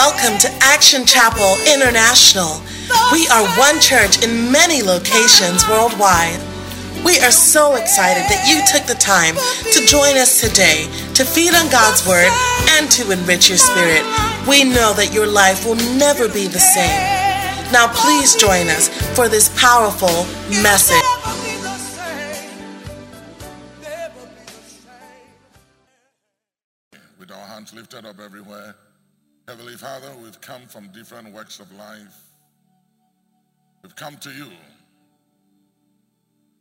Welcome to Action Chapel International. We are one church in many locations worldwide. We are so excited that you took the time to join us today to feed on God's Word and to enrich your spirit. We know that your life will never be the same. Now, please join us for this powerful message. With our hands lifted up everywhere, Heavenly Father, we've come from different walks of life. We've come to you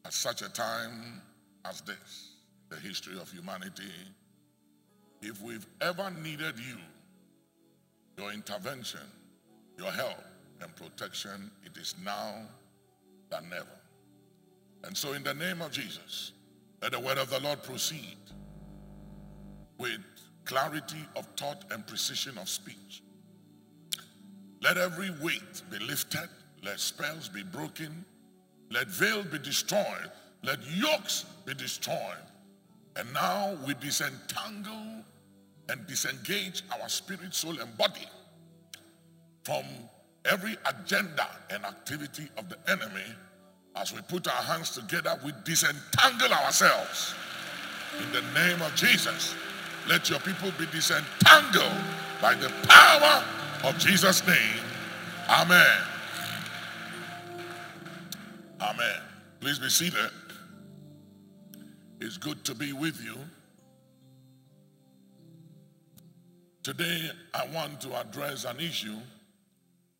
at such a time as this, the history of humanity. If we've ever needed you, your intervention, your help and protection, it is now than never. And so in the name of Jesus, let the word of the Lord proceed with clarity of thought and precision of speech. Let every weight be lifted. Let spells be broken. Let veil be destroyed. Let yokes be destroyed. And now we disentangle and disengage our spirit, soul, and body from every agenda and activity of the enemy. As we put our hands together, we disentangle ourselves. In the name of Jesus, let your people be disentangled by the power of Jesus' name. Amen. Amen. Please be seated. It's good to be with you. Today, I want to address an issue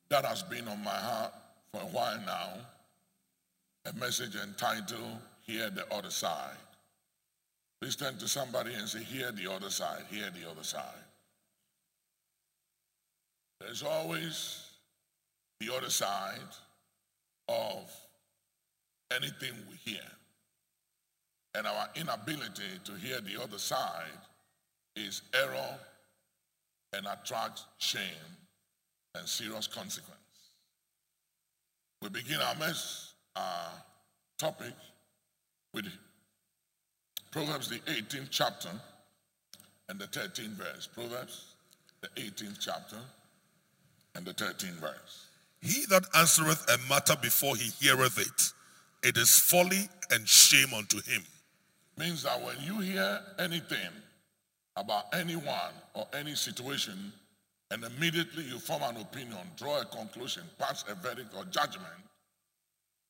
that has been on my heart for a while now. A message entitled, Hear the Other Side. Please turn to somebody and say, Hear the other side, hear the other side. There's always the other side of anything we hear. And our inability to hear the other side is error and attracts shame and serious consequence. We begin our mess, uh, topic with Proverbs, the 18th chapter and the 13th verse. Proverbs, the 18th chapter and the 13th verse. He that answereth a matter before he heareth it, it is folly and shame unto him. Means that when you hear anything about anyone or any situation, and immediately you form an opinion, draw a conclusion, pass a verdict or judgment,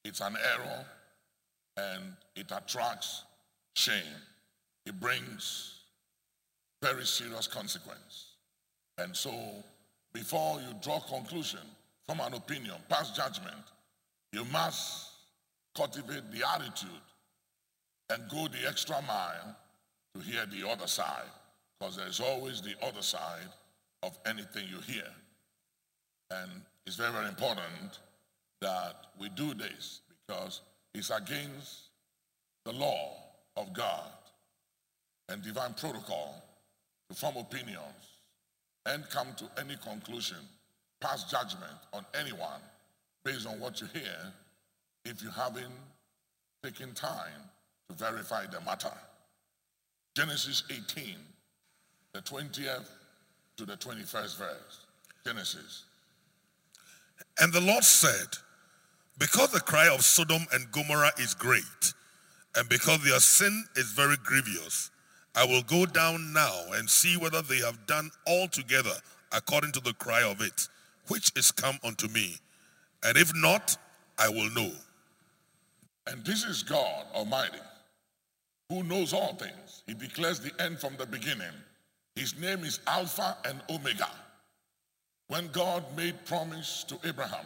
it's an error and it attracts shame. It brings very serious consequence. And so before you draw conclusion, form an opinion, pass judgment, you must cultivate the attitude and go the extra mile to hear the other side because there's always the other side of anything you hear. And it's very, very important that we do this because it's against the law of God and divine protocol to form opinions and come to any conclusion, pass judgment on anyone based on what you hear if you haven't taken time to verify the matter. Genesis 18, the 20th to the 21st verse. Genesis. And the Lord said, Because the cry of Sodom and Gomorrah is great, and because their sin is very grievous, I will go down now and see whether they have done altogether according to the cry of it, which is come unto me. And if not, I will know. And this is God Almighty, who knows all things. He declares the end from the beginning. His name is Alpha and Omega. When God made promise to Abraham,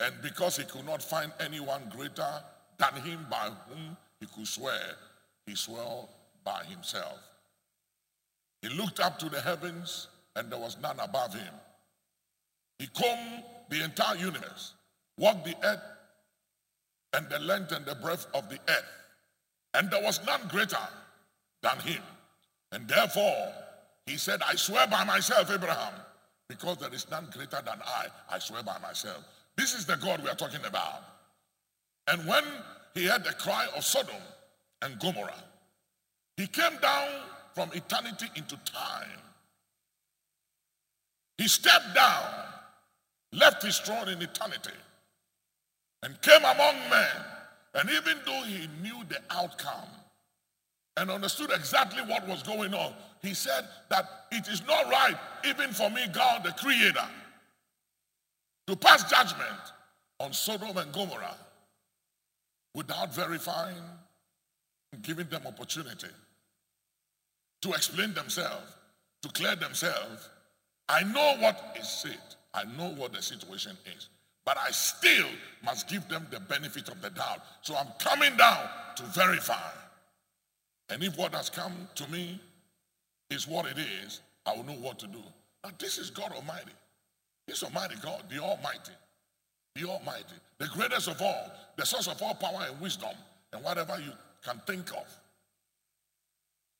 and because he could not find anyone greater than him by whom he could swear, he swore by himself. He looked up to the heavens, and there was none above him. He combed the entire universe, walked the earth and the length and the breadth of the earth, and there was none greater than him. And therefore, he said, I swear by myself, Abraham, because there is none greater than I. I swear by myself. This is the God we are talking about. And when he heard the cry of Sodom and Gomorrah, he came down from eternity into time. He stepped down, left his throne in eternity, and came among men. And even though he knew the outcome and understood exactly what was going on, he said that it is not right, even for me, God, the Creator, to pass judgment on Sodom and Gomorrah without verifying and giving them opportunity to explain themselves, to clear themselves. I know what is said. I know what the situation is. But I still must give them the benefit of the doubt. So I'm coming down to verify. And if what has come to me is what it is, I will know what to do. Now, this is God Almighty. This Almighty God, the Almighty, the Almighty, the greatest of all, the source of all power and wisdom, and whatever you can think of.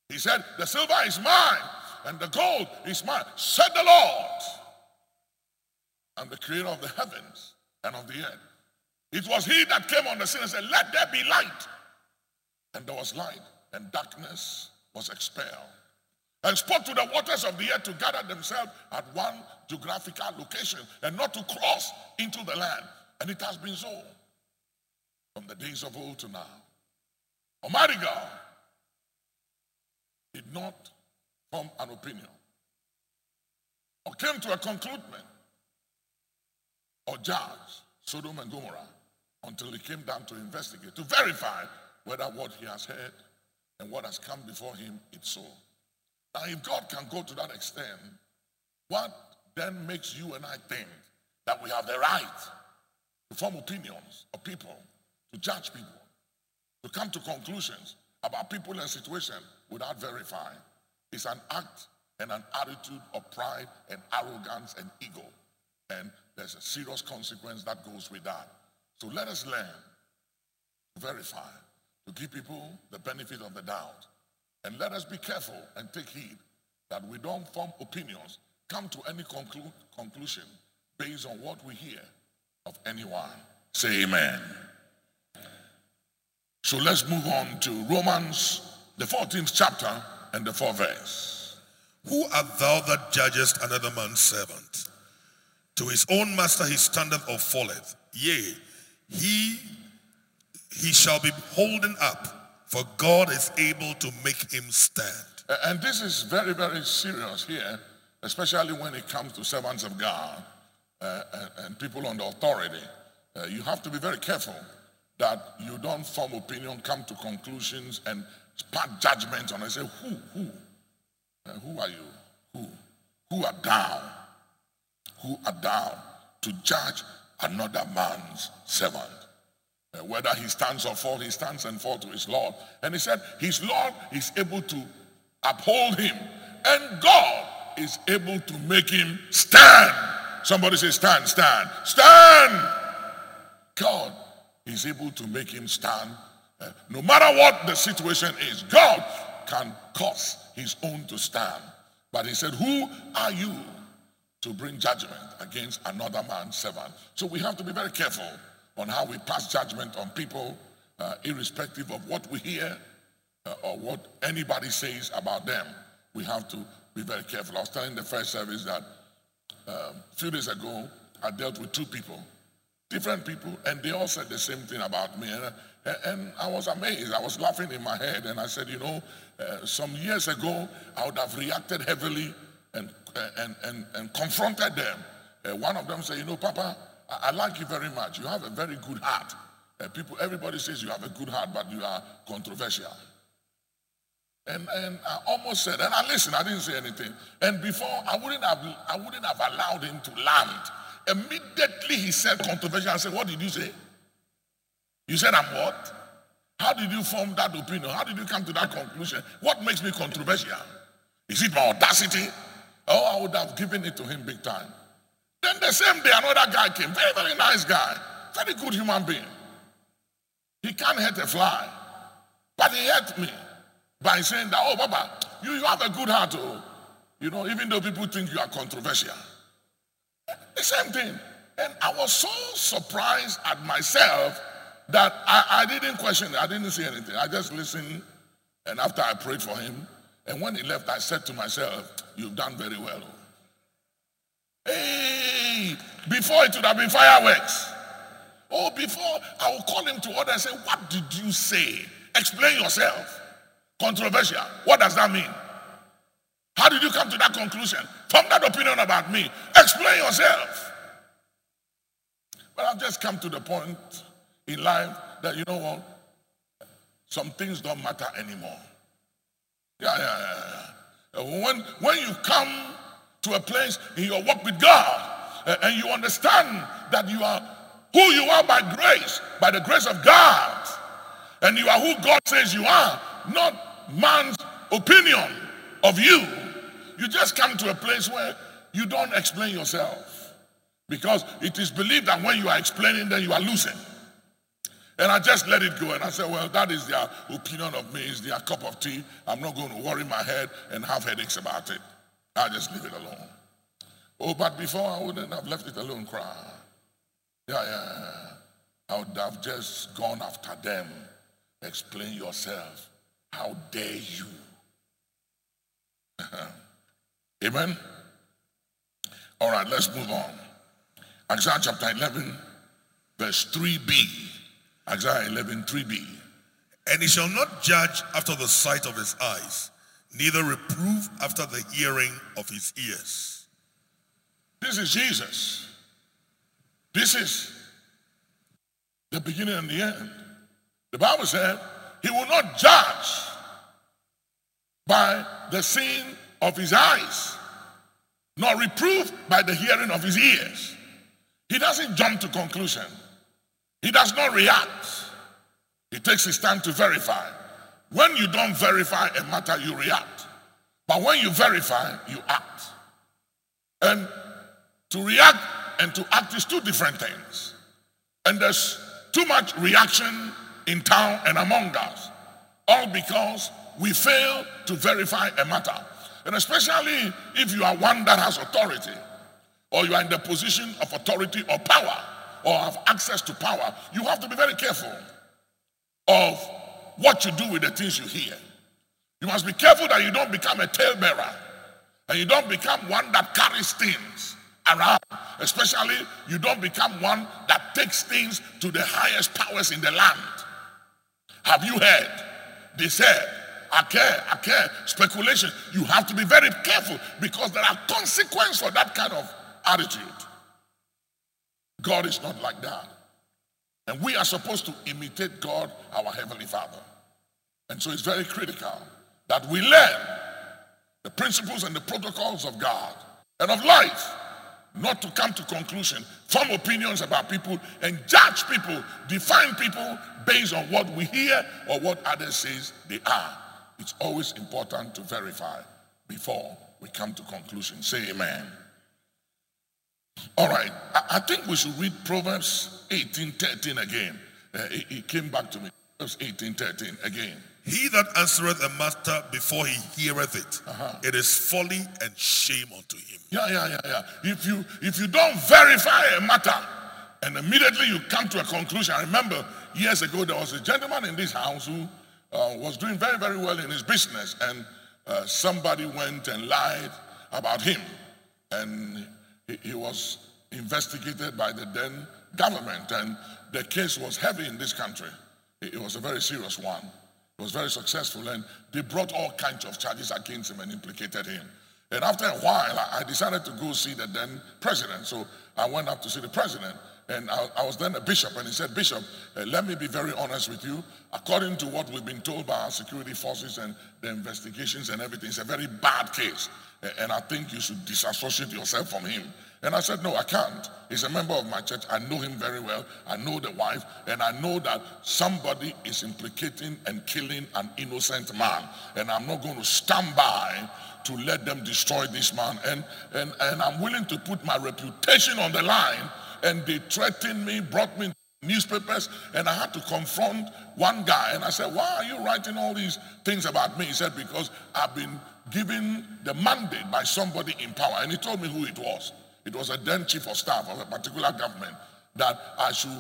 He said, The silver is mine, and the gold is mine, said the Lord. And the creator of the heavens and of the earth. It was he that came on the scene and said, Let there be light. And there was light, and darkness was expelled. And spoke to the waters of the earth to gather themselves at one geographical location and not to cross into the land. And it has been so from the days of old to now. Almighty God did not form an opinion or came to a conclusion or judge Sodom and Gomorrah until he came down to investigate, to verify whether what he has heard and what has come before him is so. Now, if God can go to that extent, what then makes you and I think that we have the right to form opinions of people, to judge people, to come to conclusions about people and situations without verifying? It's an act and an attitude of pride and arrogance and ego. And there's a serious consequence that goes with that. So let us learn to verify, to give people the benefit of the doubt. And let us be careful and take heed that we don't form opinions, come to any conclu- conclusion based on what we hear of anyone. Say amen. So let's move on to Romans, the 14th chapter and the 4th verse. Who art thou that judgest another man's servant? To his own master he standeth or falleth. Yea, he he shall be holden up, for God is able to make him stand. And this is very, very serious here, especially when it comes to servants of God uh, and, and, people under authority. Uh, you have to be very careful that you don't form opinion, come to conclusions, and pass judgment on and say, who, who? Uh, who are you? Who? Who are thou? Who are thou to judge another man's servant? Uh, whether he stands or falls, he stands and falls to his Lord. And he said, his Lord is able to uphold him. And God is able to make him stand. Somebody say, stand, stand, stand. God is able to make him stand. Uh, no matter what the situation is, God can cause his own to stand. But he said, Who are you to bring judgment against another man's servant? So we have to be very careful on how we pass judgment on people, uh, irrespective of what we hear uh, or what anybody says about them. We have to be very careful. I was telling the first service that um, a few days ago, I dealt with two people, different people, and they all said the same thing about me. And, and I was amazed. I was laughing in my head, and I said, you know, uh, some years ago, I would have reacted heavily and, and, and, and confronted them. Uh, one of them said, you know, Papa, I, I, like you very much. You have a very good heart. Uh, people, everybody says you have a good heart, but you are controversial. And, and I almost said, and I listened, I didn't say anything. And before, I wouldn't have, I wouldn't have allowed him to land. Immediately he said controversial. I said, what did you say? You said I'm what? How did you form that opinion? How did you come to that conclusion? What makes me controversial? Is it my audacity? Oh, I would have given it to him big time. Then the same day, another guy came. Very, very nice guy. Very good human being. He can't hurt a fly. But he hurt me by saying that, oh, Baba, you, you have a good heart. Oh. You know, even though people think you are controversial. The same thing. And I was so surprised at myself that I, I didn't question it. I didn't say anything. I just listened. And after I prayed for him, and when he left, I said to myself, You've done very well. Oh. Before it would have been fireworks. Oh, before I will call him to order and say, What did you say? Explain yourself. Controversial. What does that mean? How did you come to that conclusion? From that opinion about me. Explain yourself. But I've just come to the point in life that you know what? Some things don't matter anymore. Yeah, yeah, yeah. When, when you come to a place in your walk with God and you understand that you are who you are by grace, by the grace of God, and you are who God says you are, not man's opinion of you, you just come to a place where you don't explain yourself. Because it is believed that when you are explaining, then you are losing. And I just let it go. And I said, well, that is their opinion of me, is their cup of tea. I'm not going to worry my head and have headaches about it. I'll just leave it alone. Oh, but before I wouldn't have left it alone, cry. Yeah, yeah. I would have just gone after them. Explain yourself. How dare you? Amen. All right, let's move on. Isaiah chapter 11, verse 3b. Isaiah 11, 3b. And he shall not judge after the sight of his eyes, neither reprove after the hearing of his ears. This is Jesus. This is the beginning and the end. The Bible said he will not judge by the seeing of his eyes, nor reprove by the hearing of his ears. He doesn't jump to conclusion. He does not react. He takes his time to verify. When you don't verify a matter, you react. But when you verify, you act. And to react and to act is two different things. And there's too much reaction in town and among us, all because we fail to verify a matter. And especially if you are one that has authority, or you are in the position of authority or power, or have access to power, you have to be very careful of what you do with the things you hear. You must be careful that you don't become a talebearer and you don't become one that carries things around. Especially, you don't become one that takes things to the highest powers in the land. Have you heard? They said, I care, I care, speculation. You have to be very careful because there are consequences for that kind of attitude. God is not like that. And we are supposed to imitate God, our Heavenly Father. And so it's very critical that we learn the principles and the protocols of God and of life, not to come to conclusion, form opinions about people, and judge people, define people based on what we hear or what others says they are. It's always important to verify before we come to conclusion. Say amen. All right, I, think we should read Proverbs 18 13 again. Uh, it, it, came back to me. Proverbs 18 13 again. He that answereth a matter before he heareth it, uh-huh. it is folly and shame unto him. Yeah, yeah, yeah, yeah. If you if you don't verify a matter and immediately you come to a conclusion, I remember years ago there was a gentleman in this house who uh, was doing very, very well in his business, and uh, somebody went and lied about him. And he, was investigated by the then government, and the case was heavy in this country. It, was a very serious one. It was very successful, and they brought all kinds of charges against him and implicated him. And after a while, I decided to go see the then president. So I went up to see the president, and I, I was then a bishop. And he said, Bishop, uh, let me be very honest with you. According to what we've been told by our security forces and the investigations and everything, it's a very bad case and I think you should disassociate yourself from him. And I said, No, I can't. He's a member of my church. I know him very well. I know the wife, and I know that somebody is implicating and killing an innocent man. And I'm not going to stand by to let them destroy this man. And, and, and I'm willing to put my reputation on the line. And they threatened me, brought me newspapers, and I had to confront one guy. And I said, Why are you writing all these things about me? He said, Because I've been given the mandate by somebody in power. And he told me who it was. It was a then chief of staff of a particular government that I should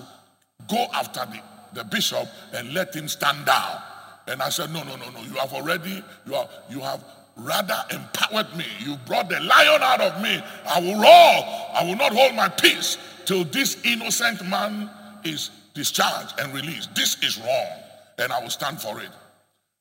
go after the, the bishop and let him stand down. And I said, no, no, no, no. You have already, you, are, you have rather empowered me. You brought the lion out of me. I will roar. I will not hold my peace till this innocent man is discharged and released. This is wrong, and I will stand for it.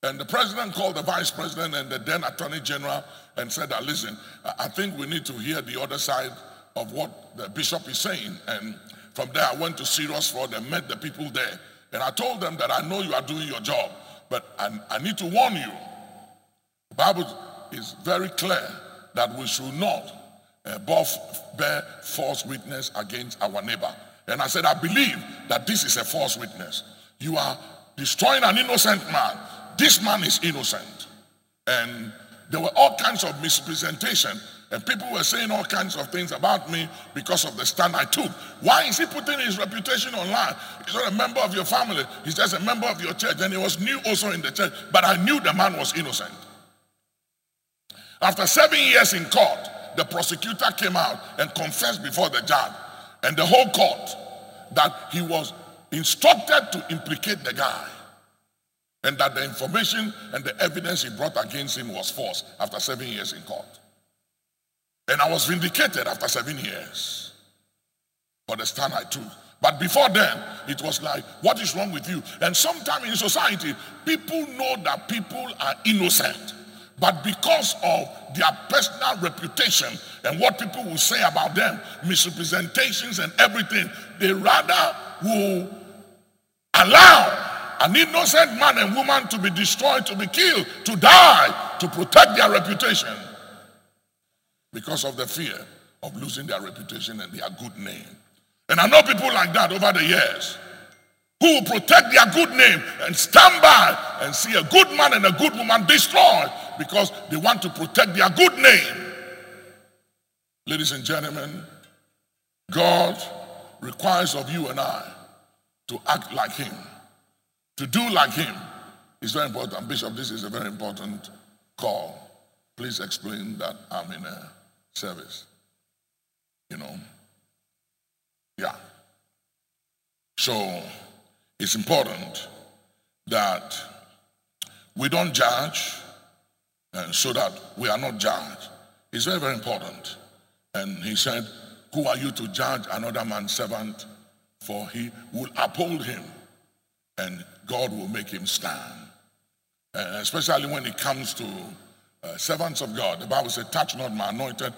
And the president called the vice president and the then attorney general and said that, listen, I think we need to hear the other side of what the bishop is saying. And from there, I went to Serious Fraud and met the people there. And I told them that I know you are doing your job, but I, I need to warn you. The Bible is very clear that we should not uh, bear false witness against our neighbor. And I said, I believe that this is a false witness. You are destroying an innocent man. This man is innocent. And there were all kinds of misrepresentation. And people were saying all kinds of things about me because of the stand I took. Why is he putting his reputation online? He's not a member of your family. He's just a member of your church. And he was new also in the church. But I knew the man was innocent. After seven years in court, the prosecutor came out and confessed before the judge and the whole court that he was instructed to implicate the guy and that the information and the evidence he brought against him was false after seven years in court. And I was vindicated after seven years for the stand I took. But before then, it was like, what is wrong with you? And sometimes in society, people know that people are innocent. But because of their personal reputation and what people will say about them, misrepresentations and everything, they rather will allow an innocent man and woman to be destroyed, to be killed, to die, to protect their reputation because of the fear of losing their reputation and their good name. And I know people like that over the years who will protect their good name and stand by and see a good man and a good woman destroyed because they want to protect their good name. Ladies and gentlemen, God requires of you and I to act like Him, to do like Him. is very important. Bishop, this is a very important call. Please explain that I'm in a service. You know? Yeah. So it's important that we don't judge and so that we are not judged. It's very, very important. And he said, Who are you to judge another man's servant? For he will uphold him and God will make him stand. Uh, especially when it comes to uh, servants of God. The Bible says, Touch not my anointed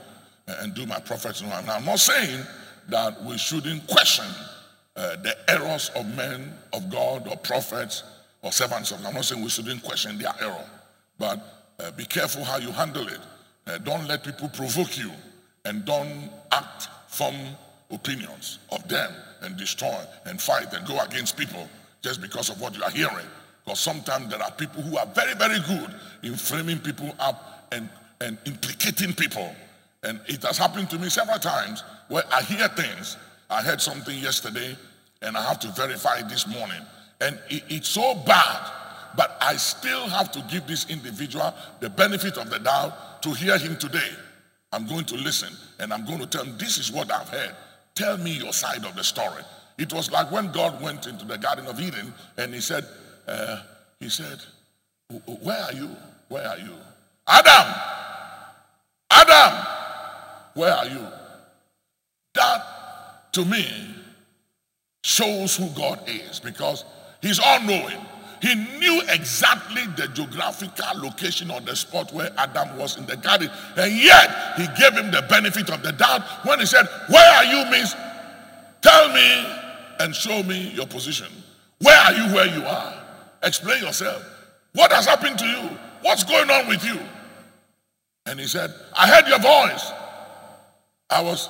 and do my prophets no harm. Now, I'm not saying that we shouldn't question uh, the errors of men of God or prophets or servants of God. I'm not saying we shouldn't question their error, but uh, be careful how you handle it. Uh, don't let people provoke you and don't act from opinions of them and destroy and fight and go against people just because of what you are hearing. Because sometimes there are people who are very, very good in framing people up and, and implicating people. And it has happened to me several times where I hear things. I heard something yesterday and I have to verify this morning. And it, it's so bad but I still have to give this individual the benefit of the doubt to hear him today. I'm going to listen and I'm going to tell him, This is what I've heard. Tell me your side of the story. It was like when God went into the Garden of Eden and he said, uh, He said, Where are you? Where are you? Adam! Adam! Where are you? That to me shows who God is because he's all knowing. He knew exactly the geographical location or the spot where Adam was in the garden. And yet, he gave him the benefit of the doubt when he said, Where are you? means tell me and show me your position. Where are you where you are? Explain yourself. What has happened to you? What's going on with you? And he said, I heard your voice. I was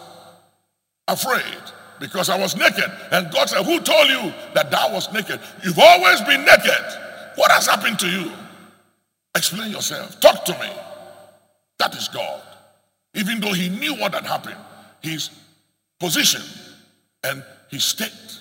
afraid because I was naked. And God said, Who told you that thou was naked? You've always been naked. What has happened to you? Explain yourself. Talk to me. That is God. Even though he knew what had happened, his position and his state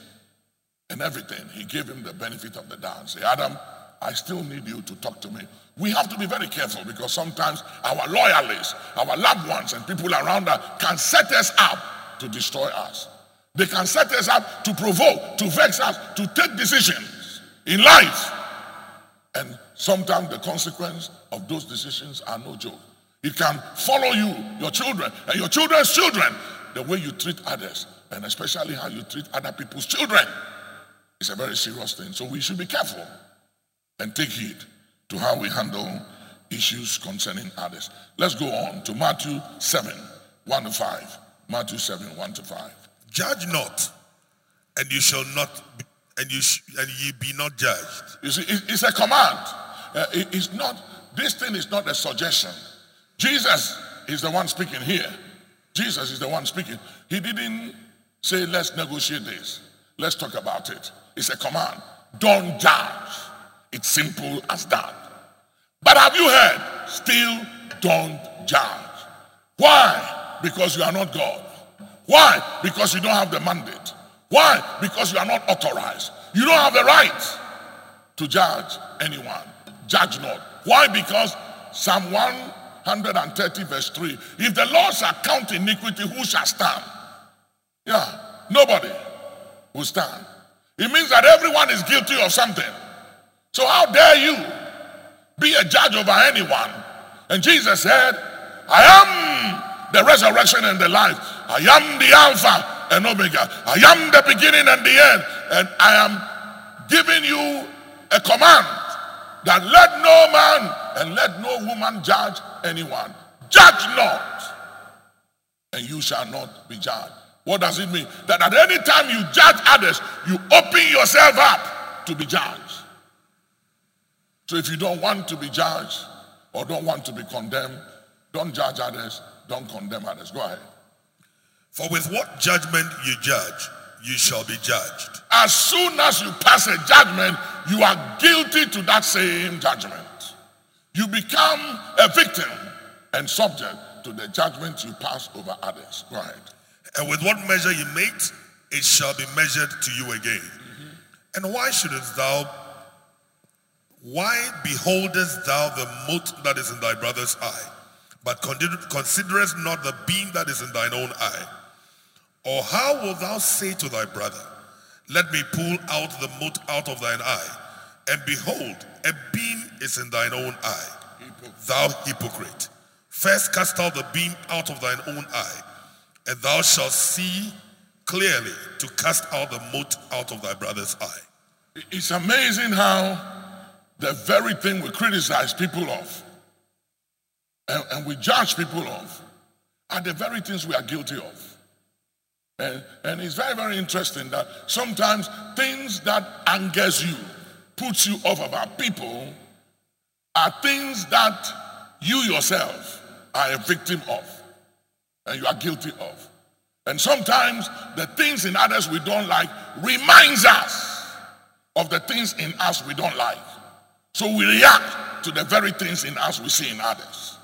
and everything, he gave him the benefit of the doubt. Say, Adam, I still need you to talk to me. We have to be very careful because sometimes our loyalists, our loved ones, and people around us can set us up to destroy us. They can set us up to provoke, to vex us, to take decisions in life. And sometimes the consequence of those decisions are no joke. It can follow you, your children, and your children's children, the way you treat others, and especially how you treat other people's children. It's a very serious thing. So we should be careful and take heed to how we handle issues concerning others. Let's go on to Matthew 7, 1 to 5. Matthew 7, 1 to 5. Judge not, and you shall not, be, and you sh- and ye be not judged. You see, it's a command. Uh, it's not. This thing is not a suggestion. Jesus is the one speaking here. Jesus is the one speaking. He didn't say, "Let's negotiate this. Let's talk about it." It's a command. Don't judge. It's simple as that. But have you heard? Still don't judge. Why? Because you are not God. Why? Because you don't have the mandate. Why? Because you are not authorized. You don't have the right to judge anyone. Judge not. Why? Because Psalm 130, verse 3 if the Lord shall count iniquity, who shall stand? Yeah, nobody will stand. It means that everyone is guilty of something. So, how dare you be a judge over anyone? And Jesus said, I am the resurrection and the life. I am the Alpha and Omega. I am the beginning and the end. And I am giving you a command that let no man and let no woman judge anyone. Judge not, and you shall not be judged. What does it mean? That at any time you judge others, you open yourself up to be judged. So if you don't want to be judged or don't want to be condemned, don't judge others, don't condemn others. Go ahead. For with what judgment you judge, you shall be judged. As soon as you pass a judgment, you are guilty to that same judgment. You become a victim and subject to the judgment you pass over others. Go ahead. And with what measure you mete, it shall be measured to you again. Mm-hmm. And why shouldest thou why beholdest thou the mote that is in thy brother's eye, but considerest not the beam that is in thine own eye? Or how wilt thou say to thy brother, Let me pull out the mote out of thine eye, and behold, a beam is in thine own eye? Thou hypocrite, first cast out the beam out of thine own eye, and thou shalt see clearly to cast out the mote out of thy brother's eye. It's amazing how the very thing we criticize people of and, and, we judge people of are the very things we are guilty of. And, and it's very, very interesting that sometimes things that angers you, puts you off about people, are things that you yourself are a victim of and you are guilty of. And sometimes the things in others we don't like reminds us of the things in us we don't like. So we react to the very things in us we see in others.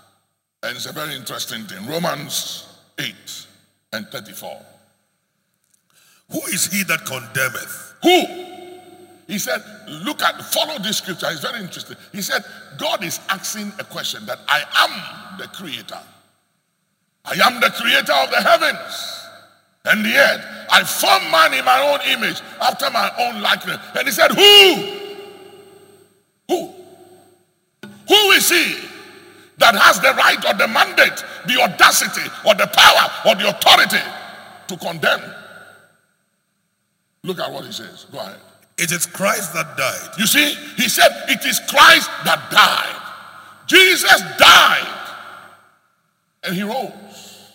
And it's a very interesting thing. Romans 8 and 34. Who is he that condemneth? Who? He said, look at, follow this scripture. It's very interesting. He said, God is asking a question that I am the creator. I am the creator of the heavens and the earth. I formed man in my own image after my own likeness. And he said, Who? Who? Who is he that has the right or the mandate, the audacity or the power or the authority to condemn? Look at what he says. Go ahead. It is Christ that died. You see, he said, It is Christ that died. Jesus died and he rose.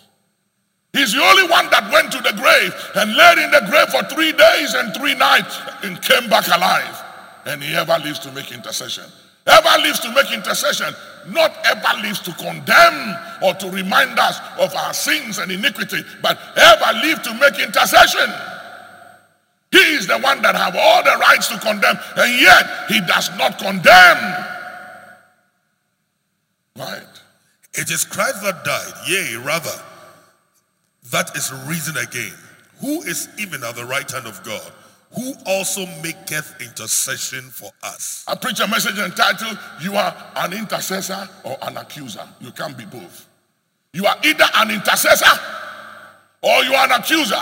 He's the only one that went to the grave and lay in the grave for three days and three nights and came back alive and he ever lives to make intercession. Ever lives to make intercession, not ever lives to condemn or to remind us of our sins and iniquity, but ever lives to make intercession. He is the one that have all the rights to condemn, and yet he does not condemn. Right. It is Christ that died, yea, rather, that is risen again, who is even at the right hand of God who also maketh intercession for us. I preach a message entitled, You are an intercessor or an accuser. You can't be both. You are either an intercessor or you are an accuser.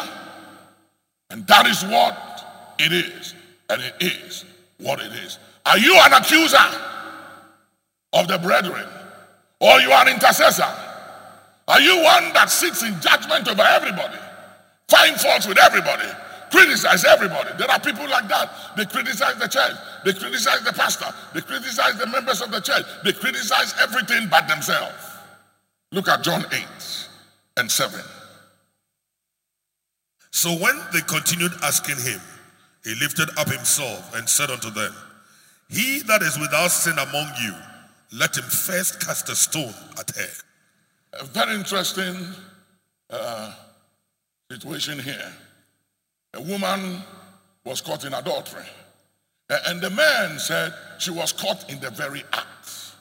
And that is what it is. And it is what it is. Are you an accuser of the brethren? Or you are an intercessor? Are you one that sits in judgment over everybody? Find faults with everybody? Criticize everybody. There are people like that. They criticize the church. They criticize the pastor. They criticize the members of the church. They criticize everything but themselves. Look at John 8 and 7. So when they continued asking him, he lifted up himself and said unto them, He that is without sin among you, let him first cast a stone at her. A very interesting uh, situation here. A woman was caught in adultery. And the man said she was caught in the very act.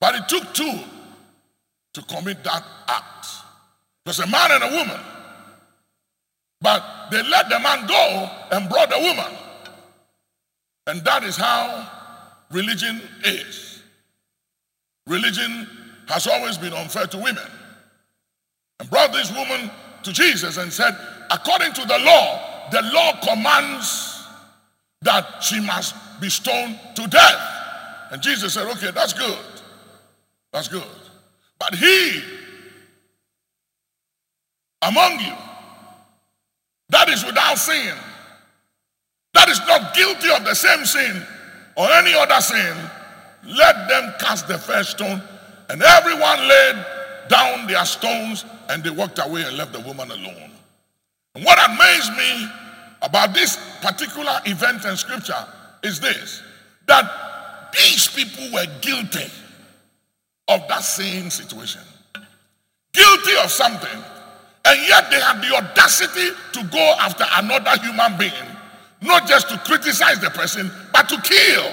But it took two to commit that act. Was a man and a woman. But they let the man go and brought the woman. And that is how religion is. Religion has always been unfair to women. And brought this woman to Jesus and said, according to the law, the law commands that she must be stoned to death. And Jesus said, okay, that's good. That's good. But he among you that is without sin, that is not guilty of the same sin or any other sin, let them cast the first stone. And everyone laid down their stones and they walked away and left the woman alone. And what amazed me about this particular event in scripture is this that these people were guilty of that same situation, guilty of something and yet they had the audacity to go after another human being, not just to criticize the person, but to kill.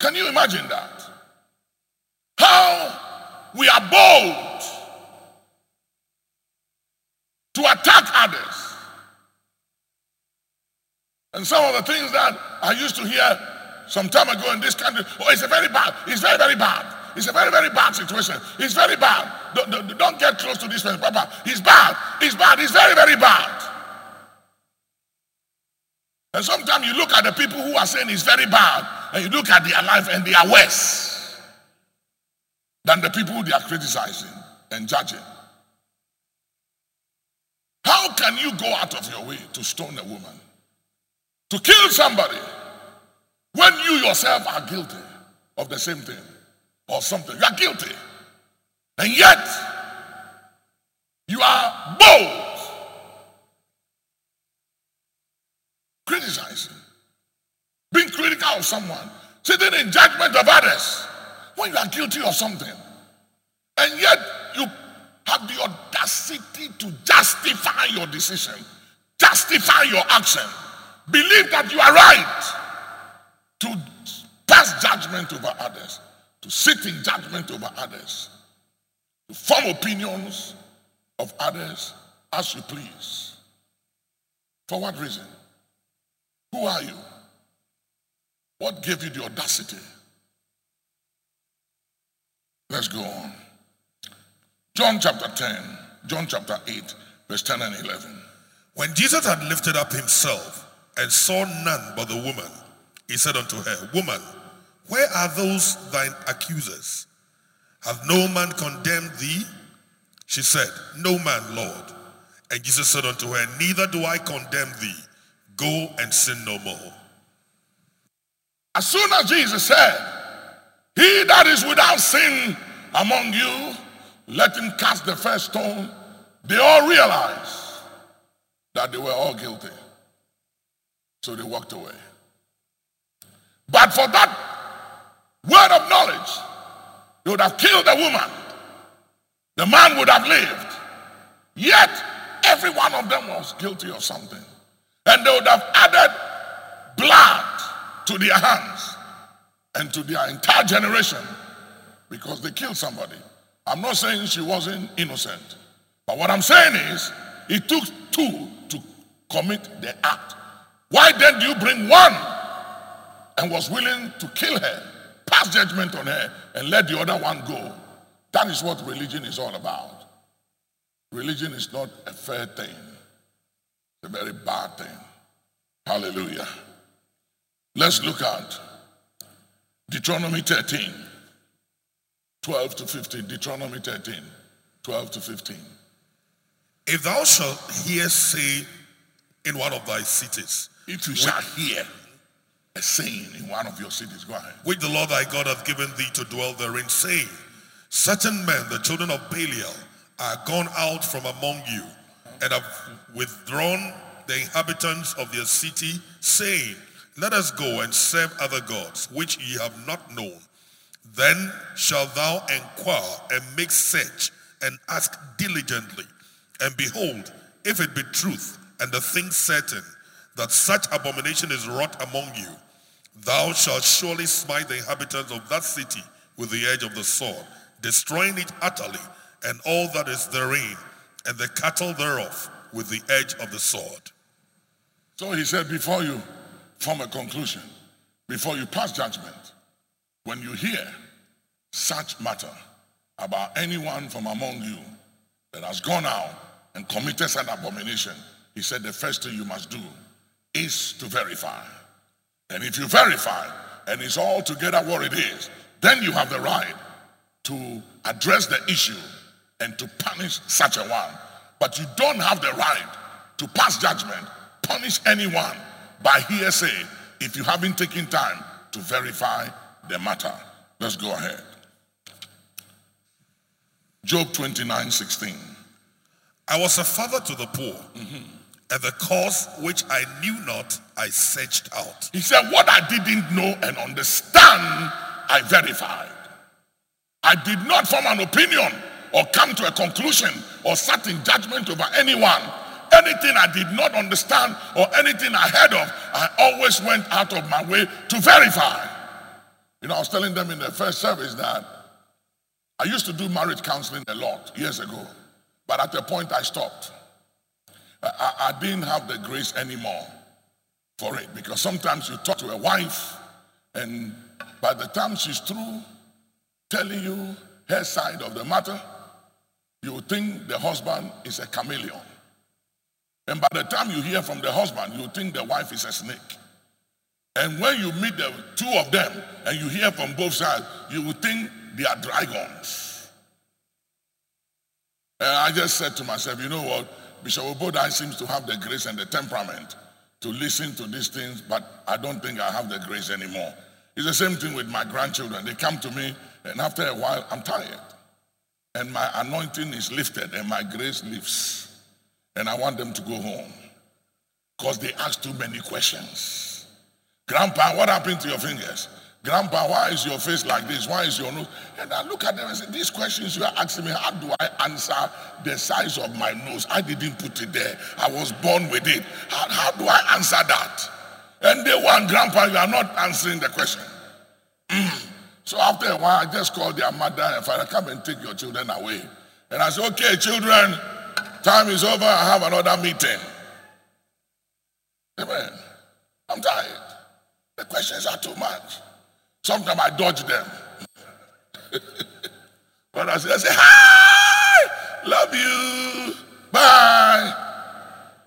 Can you imagine that? How we are bold to attack others. And some of the things that I used to hear some time ago in this country, oh, it's a very bad, it's very, very bad. It's a very, very bad situation. It's very bad. Don't, don't, get close to this person. Papa, he's bad. He's bad. He's very, very bad. And sometimes you look at the people who are saying it's very bad, and you look at their life and they are worse than the people they are criticizing and judging. How can you go out of your way to stone a woman? To kill somebody when you yourself are guilty of the same thing? or something. You are guilty. And yet, you are bold. Criticizing. Being critical of someone. Sitting in judgment of others. When you are guilty of something. And yet, you have the audacity to justify your decision. Justify your action. Believe that you are right. To pass judgment over others to sit in judgment over others, to form opinions of others as you please. For what reason? Who are you? What gave you the audacity? Let's go on. John chapter 10, John chapter 8, verse 10 and 11. When Jesus had lifted up himself and saw none but the woman, he said unto her, Woman, where are those thine accusers? Have no man condemned thee? She said, No man, Lord. And Jesus said unto her, Neither do I condemn thee. Go and sin no more. As soon as Jesus said, He that is without sin among you, let him cast the first stone, they all realized that they were all guilty. So they walked away. But for that word of knowledge, they would have killed the woman. The man would have lived. Yet, every one of them was guilty of something. And they would have added blood to their hands and to their entire generation because they killed somebody. I'm not saying she wasn't innocent. But what I'm saying is, it took two to commit the act. Why then do you bring one and was willing to kill her pass judgment on her and let the other one go. That is what religion is all about. Religion is not a fair thing, a very bad thing. Hallelujah. Let's look at Deuteronomy 13, 12 to 15. Deuteronomy 13, 12 to 15. If thou shalt hear say in one of thy cities, If you shall hear a saying in one of your cities, go ahead. which the Lord thy God hath given thee to dwell therein, saying, Certain men, the children of Belial, are gone out from among you, and have withdrawn the inhabitants of their city, saying, Let us go and serve other gods, which ye have not known. Then shalt thou inquire and make search and ask diligently. And behold, if it be truth and the thing certain that such abomination is wrought among you, thou shalt surely smite the inhabitants of that city with the edge of the sword, destroying it utterly, and all that is therein, and the cattle thereof with the edge of the sword. So he said, before you form a conclusion, before you pass judgment, when you hear such matter about anyone from among you that has gone out and committed an abomination, he said the first thing you must do is to verify. And if you verify and it's all together what it is, then you have the right to address the issue and to punish such a one. But you don't have the right to pass judgment, punish anyone by hearsay if you haven't taken time to verify the matter. Let's go ahead. Job 29 16. I was a father to the poor, mm-hmm. and the cause which I knew not, I searched out. He said, What I didn't know and understand, I verified. I did not form an opinion or come to a conclusion or set in judgment over anyone. Anything I did not understand or anything I heard of, I always went out of my way to verify. You know, I was telling them in the first service that I used to do marriage counseling a lot years ago, but at a point I stopped. I, I didn't have the grace anymore for it because sometimes you talk to a wife and by the time she's through telling you her side of the matter, you think the husband is a chameleon. And by the time you hear from the husband, you think the wife is a snake. And when you meet the two of them and you hear from both sides, you would think they are dragons. And I just said to myself, you know what? Bishop Obodai seems to have the grace and the temperament to listen to these things, but I don't think I have the grace anymore. It's the same thing with my grandchildren. They come to me, and after a while, I'm tired. And my anointing is lifted, and my grace lifts. And I want them to go home because they ask too many questions. Grandpa, what happened to your fingers? Grandpa, why is your face like this? Why is your nose? And I look at them and say, These questions you are asking me, how do I answer the size of my nose? I didn't put it there. I was born with it. How, how do I answer that? And they want, Grandpa, you are not answering the question. Mm. So after a while, I just called their mother and father, come and take your children away. And I said, Okay, children, time is over. I have another meeting. Amen. I'm tired. The questions are too much. Sometimes I dodge them. but I say, I say, hi, love you, bye.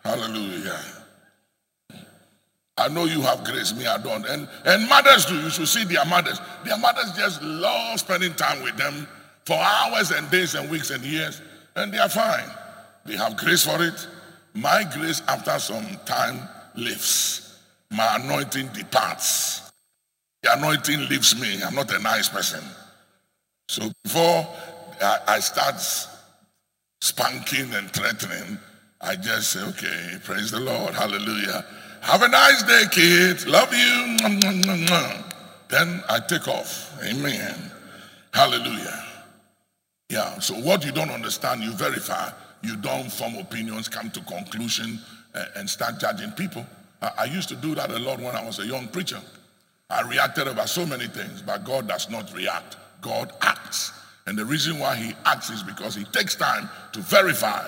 Hallelujah. I know you have grace, me I don't. And, and mothers do. You should see their mothers. Their mothers just love spending time with them for hours and days and weeks and years. And they are fine. They have grace for it. My grace after some time leaves. My anointing departs. The anointing leaves me. I'm not a nice person. So before I start spanking and threatening, I just say, okay, praise the Lord, hallelujah. Have a nice day, kids. Love you. Then I take off. Amen. Hallelujah. Yeah, so what you don't understand, you verify. You don't form opinions, come to conclusion, eh, and start judging people. I used to do that a lot when I was a young preacher. I reacted about so many things, but God does not react. God acts. And the reason why he acts is because he takes time to verify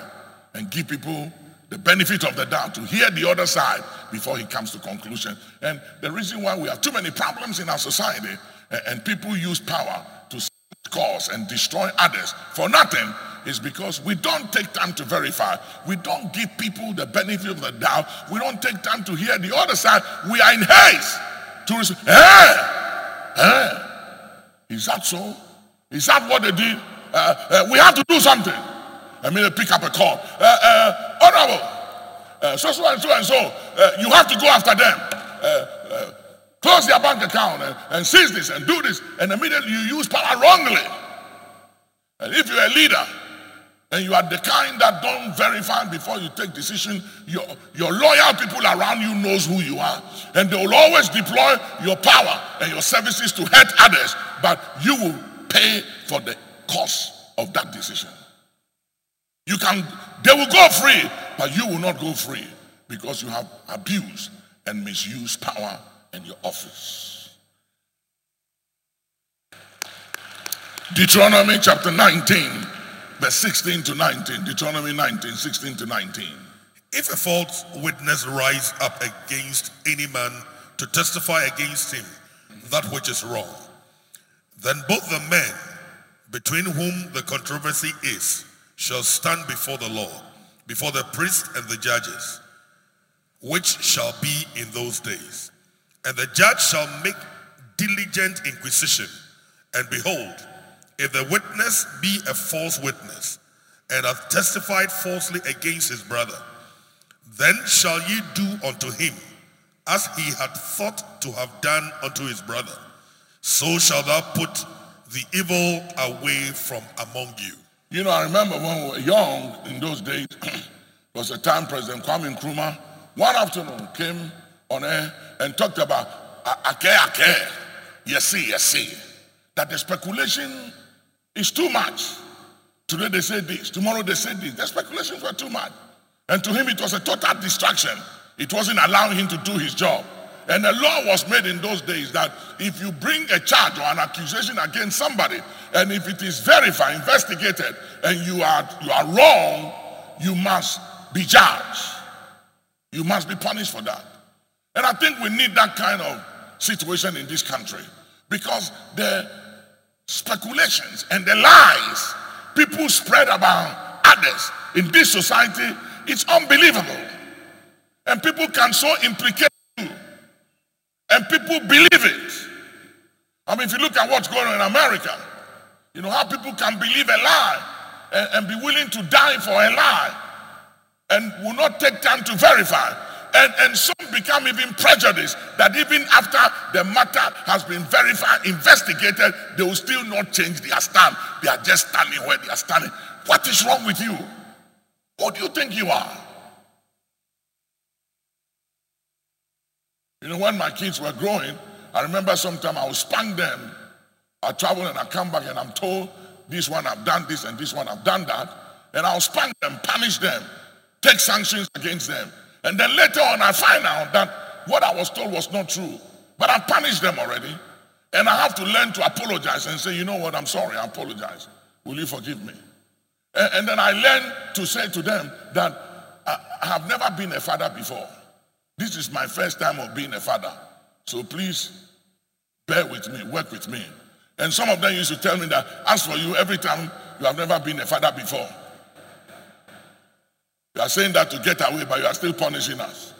and give people the benefit of the doubt, to hear the other side before he comes to conclusion. And the reason why we have too many problems in our society and people use power to cause and destroy others for nothing is because we don't take time to verify. We don't give people the benefit of the doubt. We don't take time to hear the other side. We are in haste to respond. Hey, hey. is that so? Is that what they did? Uh, uh, we have to do something. I mean, pick up a call. Uh, honorable, uh, so, so and so and so, uh, you have to go after them. close their bank account and, and seize this and do this. And immediately you use power wrongly. And if you're a leader, and you are the kind that don't verify before you take decision your, your loyal people around you knows who you are and they will always deploy your power and your services to hurt others but you will pay for the cost of that decision you can they will go free but you will not go free because you have abused and misused power and your office deuteronomy chapter 19 verse 16 to 19. Deuteronomy 19, 16 to 19. If a false witness rise up against any man to testify against him that which is wrong, then both the men between whom the controversy is shall stand before the law, before the priest and the judges, which shall be in those days. And the judge shall make diligent inquisition, and behold, if the witness be a false witness and hath testified falsely against his brother, then shall ye do unto him as he had thought to have done unto his brother. So shall thou put the evil away from among you. You know, I remember when we were young in those days, was a time President Kwame Nkrumah one afternoon came on air and talked about ake ake, yes see, yes see, that the speculation is too much. Today they say this, tomorrow they say this. The speculations were too much. And to him, it was a total distraction. It wasn't allowing him to do his job. And a law was made in those days that if you bring a charge or an accusation against somebody, and if it is verified, investigated, and you are you are wrong, you must be judged. You must be punished for that. And I think we need that kind of situation in this country because the speculations and the lies people spread about others in this society, it's unbelievable. And people can so implicate. And people believe it. I mean, if you look at what's going on in America, you know how people can believe a lie and, and be willing to die for a lie and will not take time to verify. And, and some become even prejudiced that even after the matter has been verified, investigated, they will still not change their stand. They are just standing where they are standing. What is wrong with you? Who do you think you are? You know, when my kids were growing, I remember sometime I would spank them. I travel and I come back and I'm told this one I've done this and this one I've done that. And I'll spank them, punish them, take sanctions against them. And then later on, I find out that what I was told was not true. But I punished them already. And I have to learn to apologize and say, you know what, I'm sorry, I apologize. Will you forgive me? And, and then I learned to say to them that I, I have never been a father before. This is my first time of being a father. So please bear with me, work with me. And some of them used to tell me that, as for you, every time you have never been a father before. You are saying that to get away, but you are still punishing us.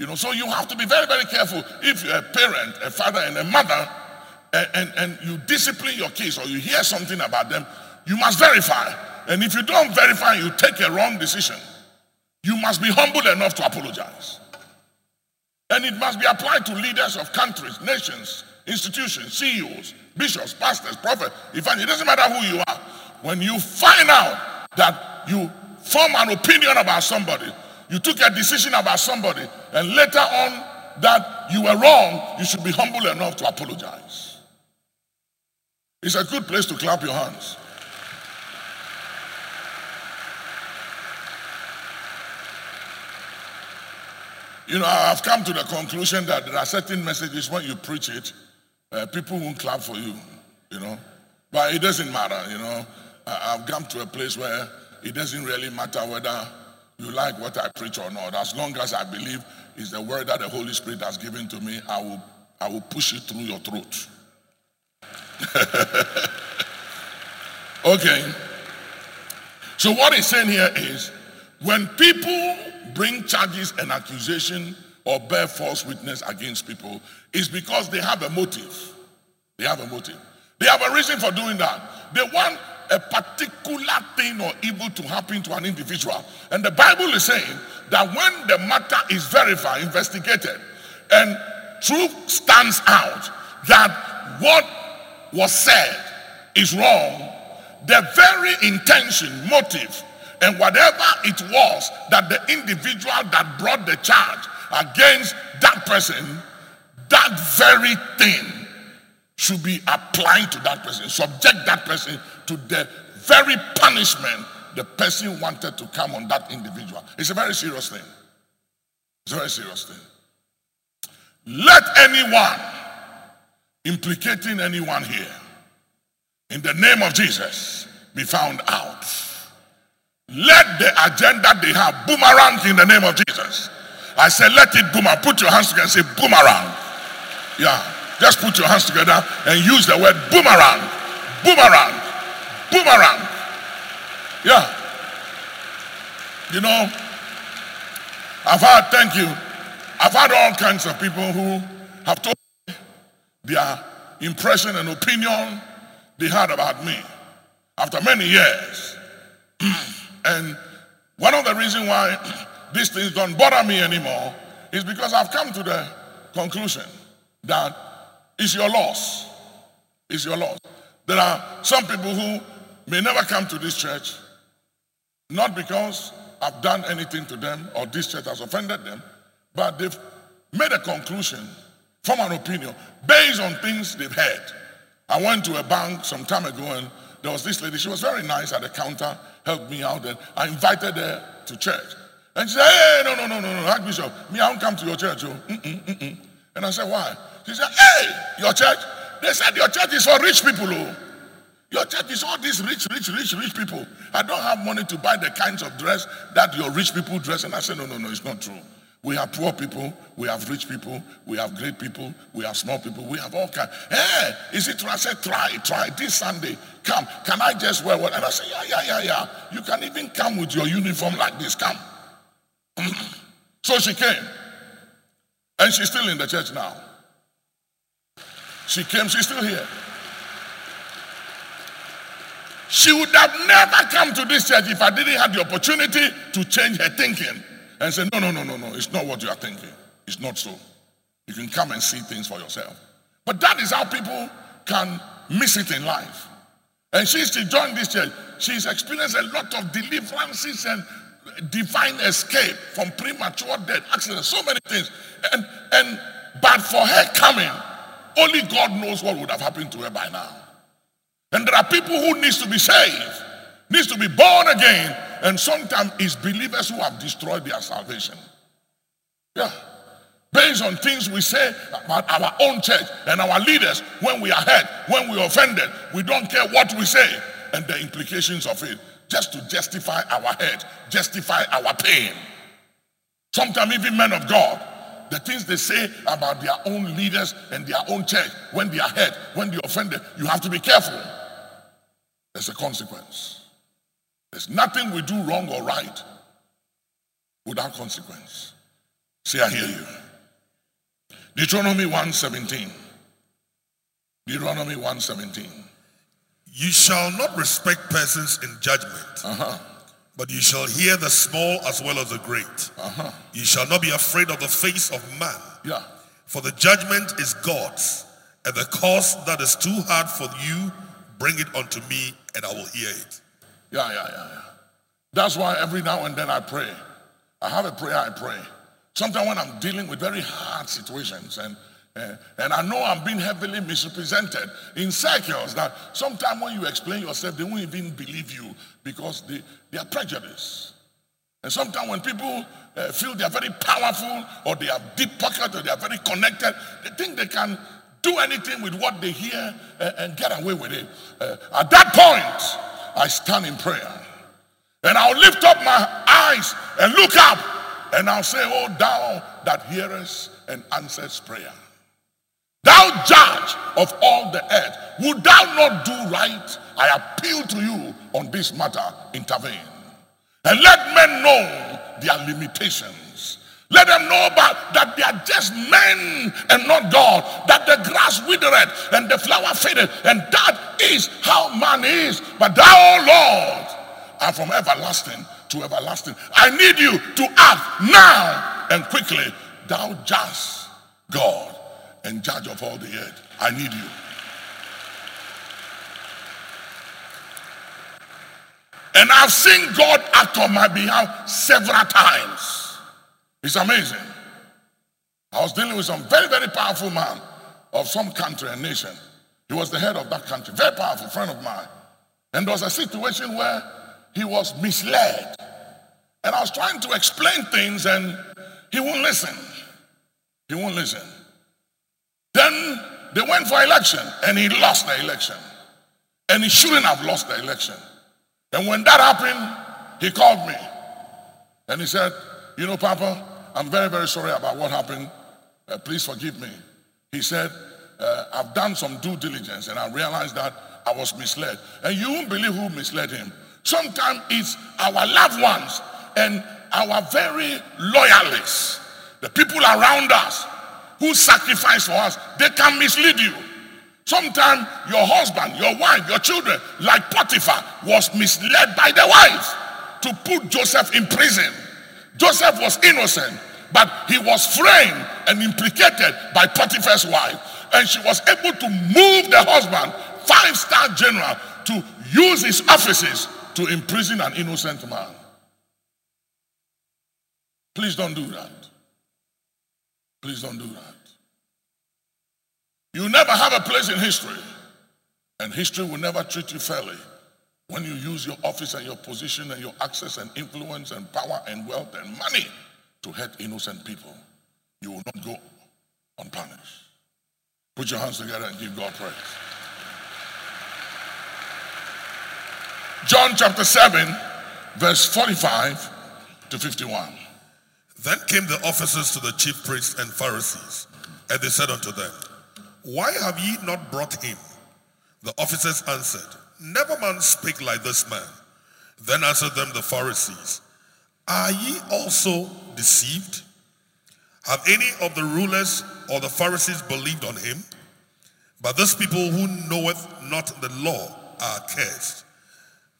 You know, so you have to be very, very careful. If you're a parent, a father, and a mother, and, and, and you discipline your kids or you hear something about them, you must verify. And if you don't verify, you take a wrong decision. You must be humble enough to apologize. And it must be applied to leaders of countries, nations, institutions, CEOs, bishops, pastors, prophets, evangelists. It doesn't matter who you are. When you find out that you form an opinion about somebody, you took a decision about somebody, and later on that you were wrong, you should be humble enough to apologize. It's a good place to clap your hands. You know, I've come to the conclusion that there are certain messages when you preach it, uh, people won't clap for you, you know. But it doesn't matter, you know. I've come to a place where it doesn't really matter whether you like what I preach or not. As long as I believe is the word that the Holy Spirit has given to me, I will, I will push it through your throat. okay. So what he's saying here is when people bring charges and accusation or bear false witness against people, is because they have a motive. They have a motive. They have a reason for doing that. They want a particular thing or evil to happen to an individual. And the Bible is saying that when the matter is verified, investigated, and truth stands out that what was said is wrong, the very intention, motive, and whatever it was that the individual that brought the charge against that person, that very thing should be applied to that person, subject that person to the very punishment the person wanted to come on that individual. It's a very serious thing. It's a very serious thing. Let anyone implicating anyone here in the name of Jesus be found out. Let the agenda they have boomerang in the name of Jesus. I said, let it boomerang. Put your hands together and say boomerang. Yeah. Just put your hands together and use the word boomerang. Boomerang. Boomerang. Yeah. You know, I've had, thank you, I've had all kinds of people who have told me their impression and opinion they had about me after many years. And one of the reasons why these things don't bother me anymore is because I've come to the conclusion that it's your loss. It's your loss. There are some people who may never come to this church, not because I've done anything to them or this church has offended them, but they've made a conclusion, from an opinion, based on things they've heard. I went to a bank some time ago and there was this lady, she was very nice at the counter, helped me out, and I invited her to church. And she said, Hey, no, no, no, no, no, Archbishop, me, I won't come to your church. Oh. Mm-mm, mm-mm. And I said, Why? She said, Hey, your church? They said, Your church is for rich people. Oh. Your church is all these rich, rich, rich, rich people. I don't have money to buy the kinds of dress that your rich people dress. And I said, No, no, no, it's not true. We have poor people, we have rich people, we have great people, we have small people, we have all kinds. Hey, is it true? I said, try, try. This Sunday, come. Can I just wear what? And I said, yeah, yeah, yeah, yeah. You can even come with your uniform like this. Come. so she came. And she's still in the church now. She came, she's still here. She would have never come to this church if I didn't have the opportunity to change her thinking and say, no, no, no, no, no, it's not what you are thinking. It's not so. You can come and see things for yourself. But that is how people can miss it in life. And since she joined this church, she's experienced a lot of deliverances and divine escape from premature death, accidents, so many things. And and but for her coming, only God knows what would have happened to her by now. And there are people who needs to be saved, needs to be born again, and sometimes it's believers who have destroyed their salvation. Yeah. Based on things we say about our own church and our leaders when we are hurt, when we are offended, we don't care what we say and the implications of it just to justify our hurt, justify our pain. Sometimes even men of God, the things they say about their own leaders and their own church when they are hurt, when they are offended, you have to be careful. There's a consequence. There's nothing we do wrong or right without consequence. Say, I hear you. Deuteronomy 1:17. Deuteronomy 1:17. You shall not respect persons in judgment, Uh-huh. but you shall hear the small as well as the great. Uh-huh. You shall not be afraid of the face of man, Yeah. for the judgment is God's, and the cause that is too hard for you, bring it unto me, and I will hear it. Yeah, yeah, yeah, yeah. That's why every now and then I pray. I have a prayer I pray. Sometimes when I'm dealing with very hard situations and uh, and I know I'm being heavily misrepresented in circles that sometimes when you explain yourself, they won't even believe you because they, they are prejudiced. And sometimes when people uh, feel they are very powerful or they have deep pockets or they are very connected, they think they can do anything with what they hear uh, and get away with it. Uh, at that point, I stand in prayer. And I'll lift up my eyes and look up and I'll say, Oh, thou that hearest and answers prayer. Thou judge of all the earth, would thou not do right? I appeal to you on this matter, intervene. And let men know their limitations. Let them know about that they are just men and not God. That the grass withereth and the flower fadeth, and that is how man is. But thou, Lord, are from everlasting to everlasting. I need you to act now and quickly. Thou just God and judge of all the earth. I need you. And I've seen God act on my behalf several times. It's amazing. I was dealing with some very, very powerful man of some country and nation. He was the head of that country, very powerful friend of mine. And there was a situation where he was misled. And I was trying to explain things and he won't listen. He won't listen. Then they went for election and he lost the election. And he shouldn't have lost the election. And when that happened, he called me. And he said, You know, Papa, I'm very, very sorry about what happened. Uh, please forgive me. He said, uh, I've done some due diligence and I realized that I was misled. And you won't believe who misled him. Sometimes it's our loved ones and our very loyalists, the people around us who sacrifice for us, they can mislead you. Sometimes your husband, your wife, your children, like Potiphar, was misled by the wife to put Joseph in prison. Joseph was innocent, but he was framed and implicated by Potiphar's wife. And she was able to move the husband, five star general, to use his offices to imprison an innocent man. Please don't do that. Please don't do that. You never have a place in history, and history will never treat you fairly when you use your office and your position and your access and influence and power and wealth and money to hurt innocent people. You will not go unpunished. Put your hands together and give God praise. John chapter 7, verse 45 to 51. Then came the officers to the chief priests and Pharisees, and they said unto them, why have ye not brought him? The officers answered, Never man speak like this man. Then answered them the Pharisees, Are ye also deceived? Have any of the rulers or the Pharisees believed on him? But those people who knoweth not the law are cursed.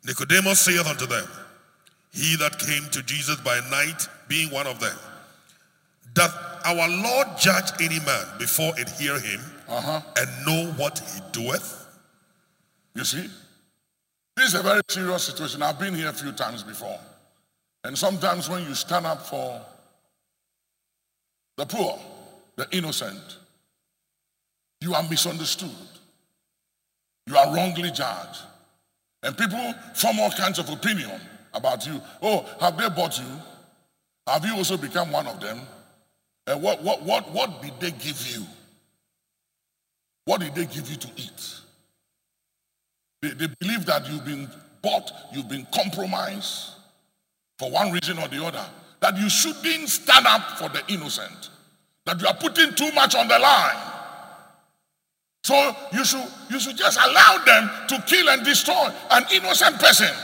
Nicodemus saith unto them, He that came to Jesus by night, being one of them, doth our Lord judge any man before it hear him? uh-huh. and know what he doeth? You see, this is a very serious situation. I've been here a few times before. And sometimes when you stand up for the poor, the innocent, you are misunderstood. You are wrongly judged. And people form all kinds of opinion about you. Oh, have they bought you? Have you also become one of them? And what, what, what, what did they give you? What did they give you to eat? They, they believe that you've been bought, you've been compromised for one reason or the other. That you shouldn't stand up for the innocent. That you are putting too much on the line. So you should, you should just allow them to kill and destroy an innocent person.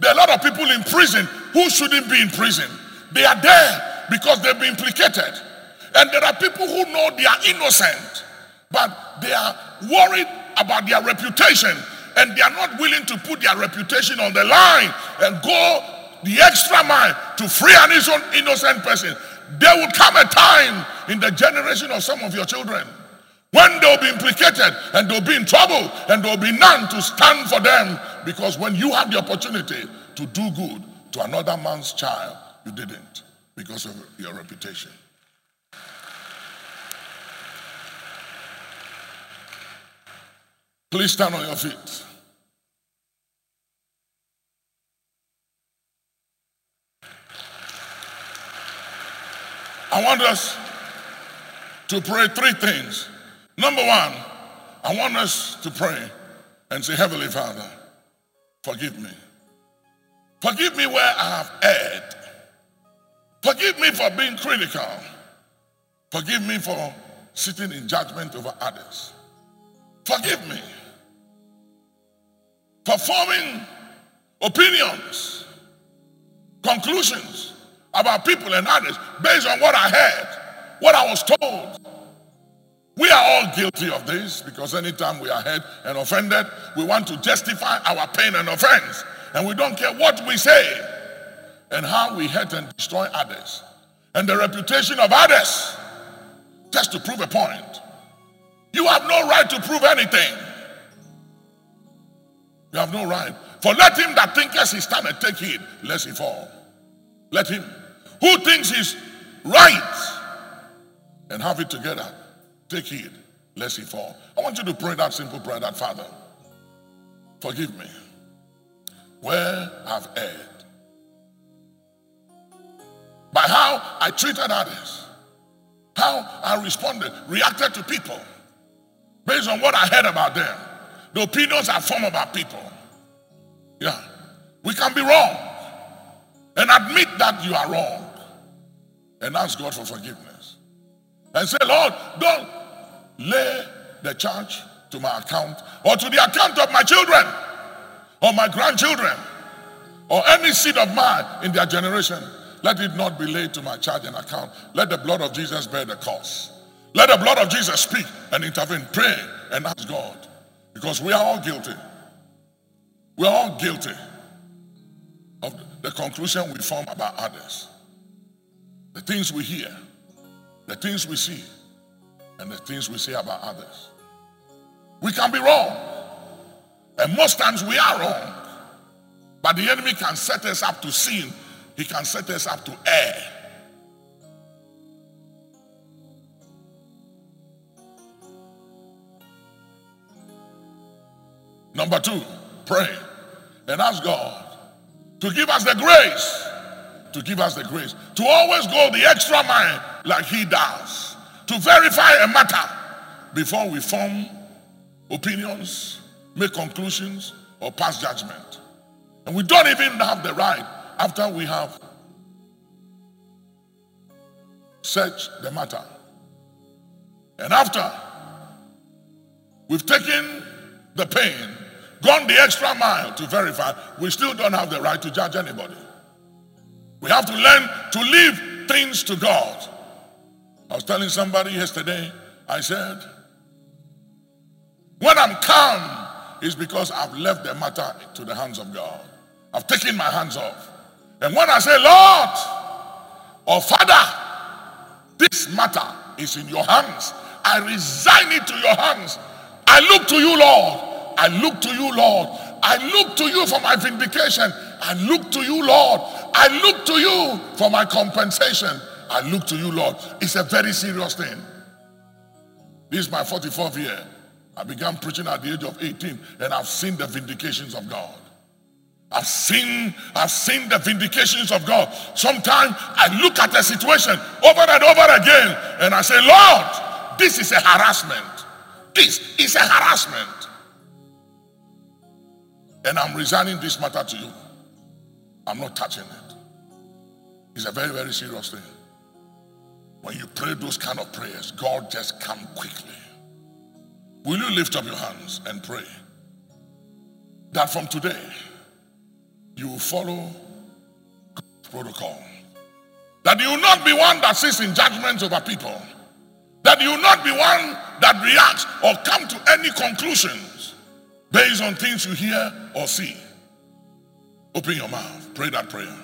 There are a lot of people in prison who shouldn't be in prison. They are there because they've been implicated. And there are people who know they are innocent but they are worried about their reputation and they are not willing to put their reputation on the line and go the extra mile to free an innocent person. There will come a time in the generation of some of your children when they'll be implicated and they'll be in trouble and there'll be none to stand for them because when you had the opportunity to do good to another man's child, you didn't because of your reputation. Please stand on your feet. I want us to pray three things. Number one, I want us to pray and say, Heavenly Father, forgive me. Forgive me where I have erred. Forgive me for being critical. Forgive me for sitting in judgment over others. Forgive me performing opinions, conclusions about people and others based on what I heard, what I was told. We are all guilty of this because anytime we are hurt and offended, we want to justify our pain and offense. And we don't care what we say and how we hurt and destroy others and the reputation of others just to prove a point. You have no right to prove anything. You have no right. For let him that thinketh he stand and take heed, lest he fall. Let him who thinks he's right and have it together, take heed, lest he fall. I want you to pray that simple prayer that Father, forgive me where I've erred. By how I treated others, how I responded, reacted to people based on what I heard about them, the opinions are form about people. Yeah. We can be wrong and admit that you are wrong and ask God for forgiveness. And say, Lord, don't lay the charge to my account or to the account of my children or my grandchildren or any seed of mine in their generation. Let it not be laid to my charge and account. Let the blood of Jesus bear the cost. Let the blood of Jesus speak and intervene. Pray and ask God. Because we are all guilty. We are all guilty of the conclusion we form about others. The things we hear, the things we see, and the things we say about others. We can be wrong. And most times we are wrong. But the enemy can set us up to sin. He can set us up to err. Number two, pray and ask God to give us the grace, to give us the grace, to always go the extra mile like He does, to verify a matter before we form opinions, make conclusions, or pass judgment. And we don't even have the right after we have searched the matter. And after we've taken the pain, gone the extra mile to verify, we still don't have the right to judge anybody. We have to learn to leave things to God. I was telling somebody yesterday, I said, when I'm calm, it's because I've left the matter to the hands of God. I've taken my hands off. And when I say, Lord or Father, this matter is in your hands, I resign it to your hands. I look to you, Lord. I look to you, Lord. I look to you for my vindication. I look to you, Lord. I look to you for my compensation. I look to you, Lord. It's a very serious thing. This is my 44th year. I began preaching at the age of 18, and I've seen the vindications of God. I've seen, I've seen the vindications of God. Sometimes I look at a situation over and over again, and I say, Lord, this is a harassment. This is a harassment. And I'm resigning this matter to you. I'm not touching it. It's a very, very serious thing. When you pray those kind of prayers, God just come quickly. Will you lift up your hands and pray that from today you will follow God's protocol? That you will not be one that sits in judgment over people. That you not be one that reacts or come to any conclusions based on things you hear or see. Open your mouth. Pray that prayer.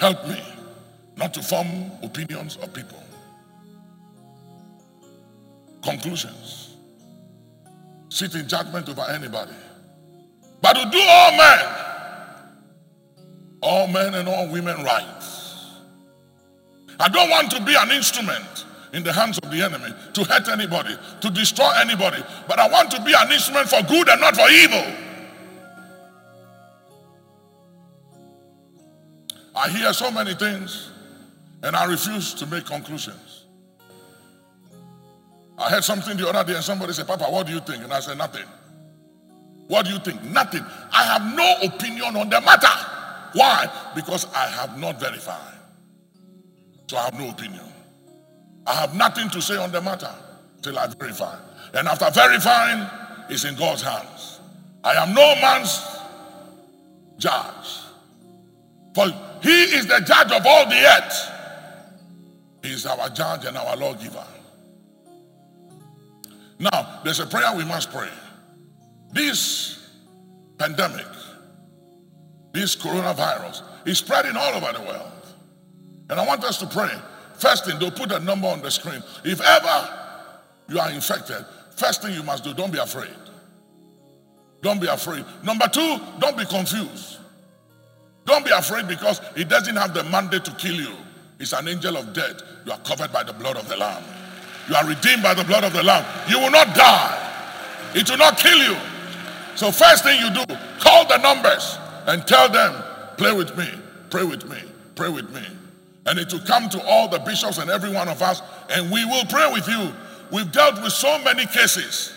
Help me not to form opinions of people. Conclusions. Sit in judgment over anybody. But to do all men, all men and all women right. I don't want to be an instrument in the hands of the enemy to hurt anybody, to destroy anybody, but I want to be an instrument for good and not for evil. I hear so many things and I refuse to make conclusions. I heard something the other day and somebody said, Papa, what do you think? And I said, Nothing. What do you think? Nothing. I have no opinion on the matter. Why? Because I have not verified. So I have no opinion. I have nothing to say on the matter till I verify. And after verifying, it's in God's hands. I am no man's judge. For he is the judge of all the earth. He is our judge and our lawgiver. Now, there's a prayer we must pray. This pandemic, this coronavirus, is spreading all over the world. And I want us to pray. First thing, they'll put a number on the screen. If ever you are infected, first thing you must do, don't be afraid. Don't be afraid. Number two, don't be confused. Don't be afraid because it doesn't have the mandate to kill you. It's an angel of death. You are covered by the blood of the Lamb. You are redeemed by the blood of the Lamb. You will not die. It will not kill you. So first thing you do, call the numbers and tell them, play with me, pray with me, pray with me. And it will come to all the bishops and every one of us, and we will pray with you. We've dealt with so many cases.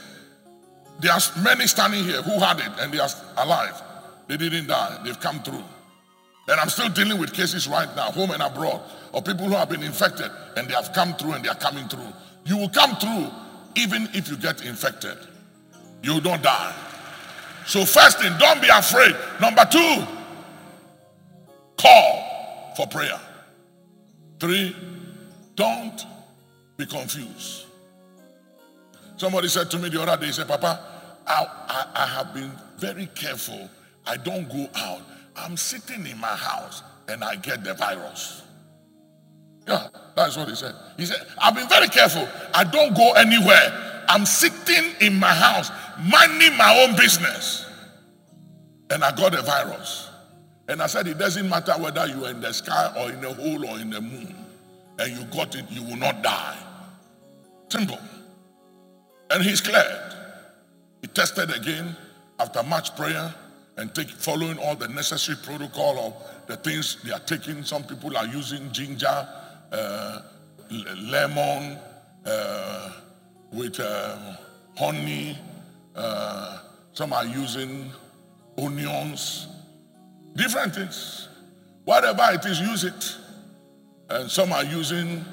There are many standing here who had it and they are alive. They didn't die. They've come through. And I'm still dealing with cases right now, home and abroad, of people who have been infected and they have come through and they are coming through. You will come through even if you get infected. You don't die. So, first thing, don't be afraid. Number two, call for prayer. Three, don't be confused. Somebody said to me the other day, he said, Papa, I, I, I have been very careful. I don't go out. I'm sitting in my house and I get the virus. Yeah, that's what he said. He said, I've been very careful. I don't go anywhere. I'm sitting in my house, minding my own business. And I got a virus. And I said, it doesn't matter whether you're in the sky or in a hole or in the moon. And you got it, you will not die. Simple. And he's cleared. He tested again after much prayer and take, following all the necessary protocol of the things they are taking. Some people are using ginger, uh, lemon, uh, with uh, honey. Uh, some are using onions, different things. Whatever it is, use it. And some are using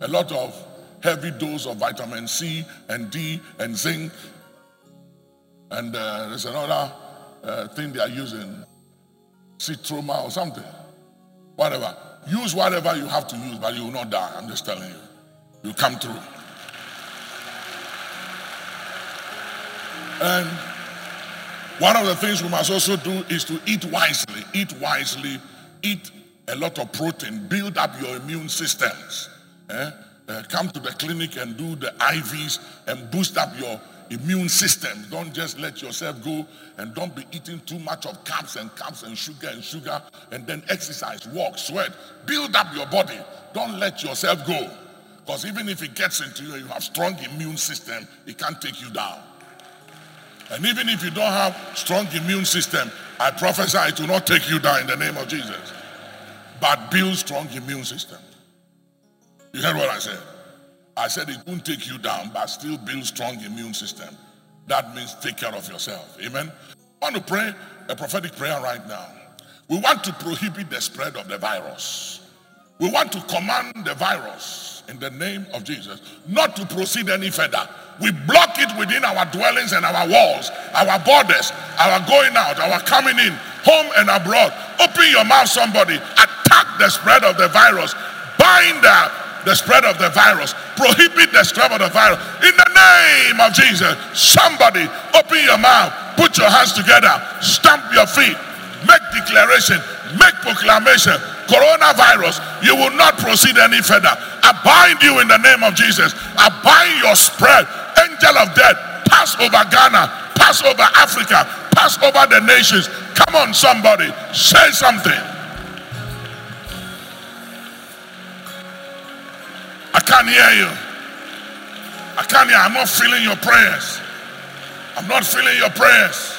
a lot of heavy dose of vitamin C and D and zinc. And uh, there's another uh, thing they are using, citroma or something. Whatever. Use whatever you have to use, but you will not die. I'm just telling you. You come through. And one of the things we must also do is to eat wisely. Eat wisely. Eat a lot of protein. Build up your immune systems. Eh? Uh, come to the clinic and do the IVs and boost up your immune system. Don't just let yourself go and don't be eating too much of carbs and carbs and sugar and sugar and then exercise, walk, sweat. Build up your body. Don't let yourself go. Because even if it gets into you you have strong immune system, it can't take you down. And even if you don't have strong immune system, I prophesy it will not take you down in the name of Jesus. But build strong immune system. You heard what I said? I said it won't take you down, but still build strong immune system. That means take care of yourself. Amen. I want to pray a prophetic prayer right now. We want to prohibit the spread of the virus. We want to command the virus in the name of Jesus not to proceed any further. We block it within our dwellings and our walls, our borders, our going out, our coming in, home and abroad. Open your mouth, somebody. Attack the spread of the virus. Bind the the spread of the virus. Prohibit the spread of the virus. In the name of Jesus, somebody open your mouth, put your hands together, stamp your feet, make declaration, make proclamation. Coronavirus, you will not proceed any further. I bind you in the name of Jesus. I bind your spread. Angel of death, pass over Ghana, pass over Africa, pass over the nations. Come on, somebody, say something. I can't hear you. I can't hear. I'm not feeling your prayers. I'm not feeling your prayers.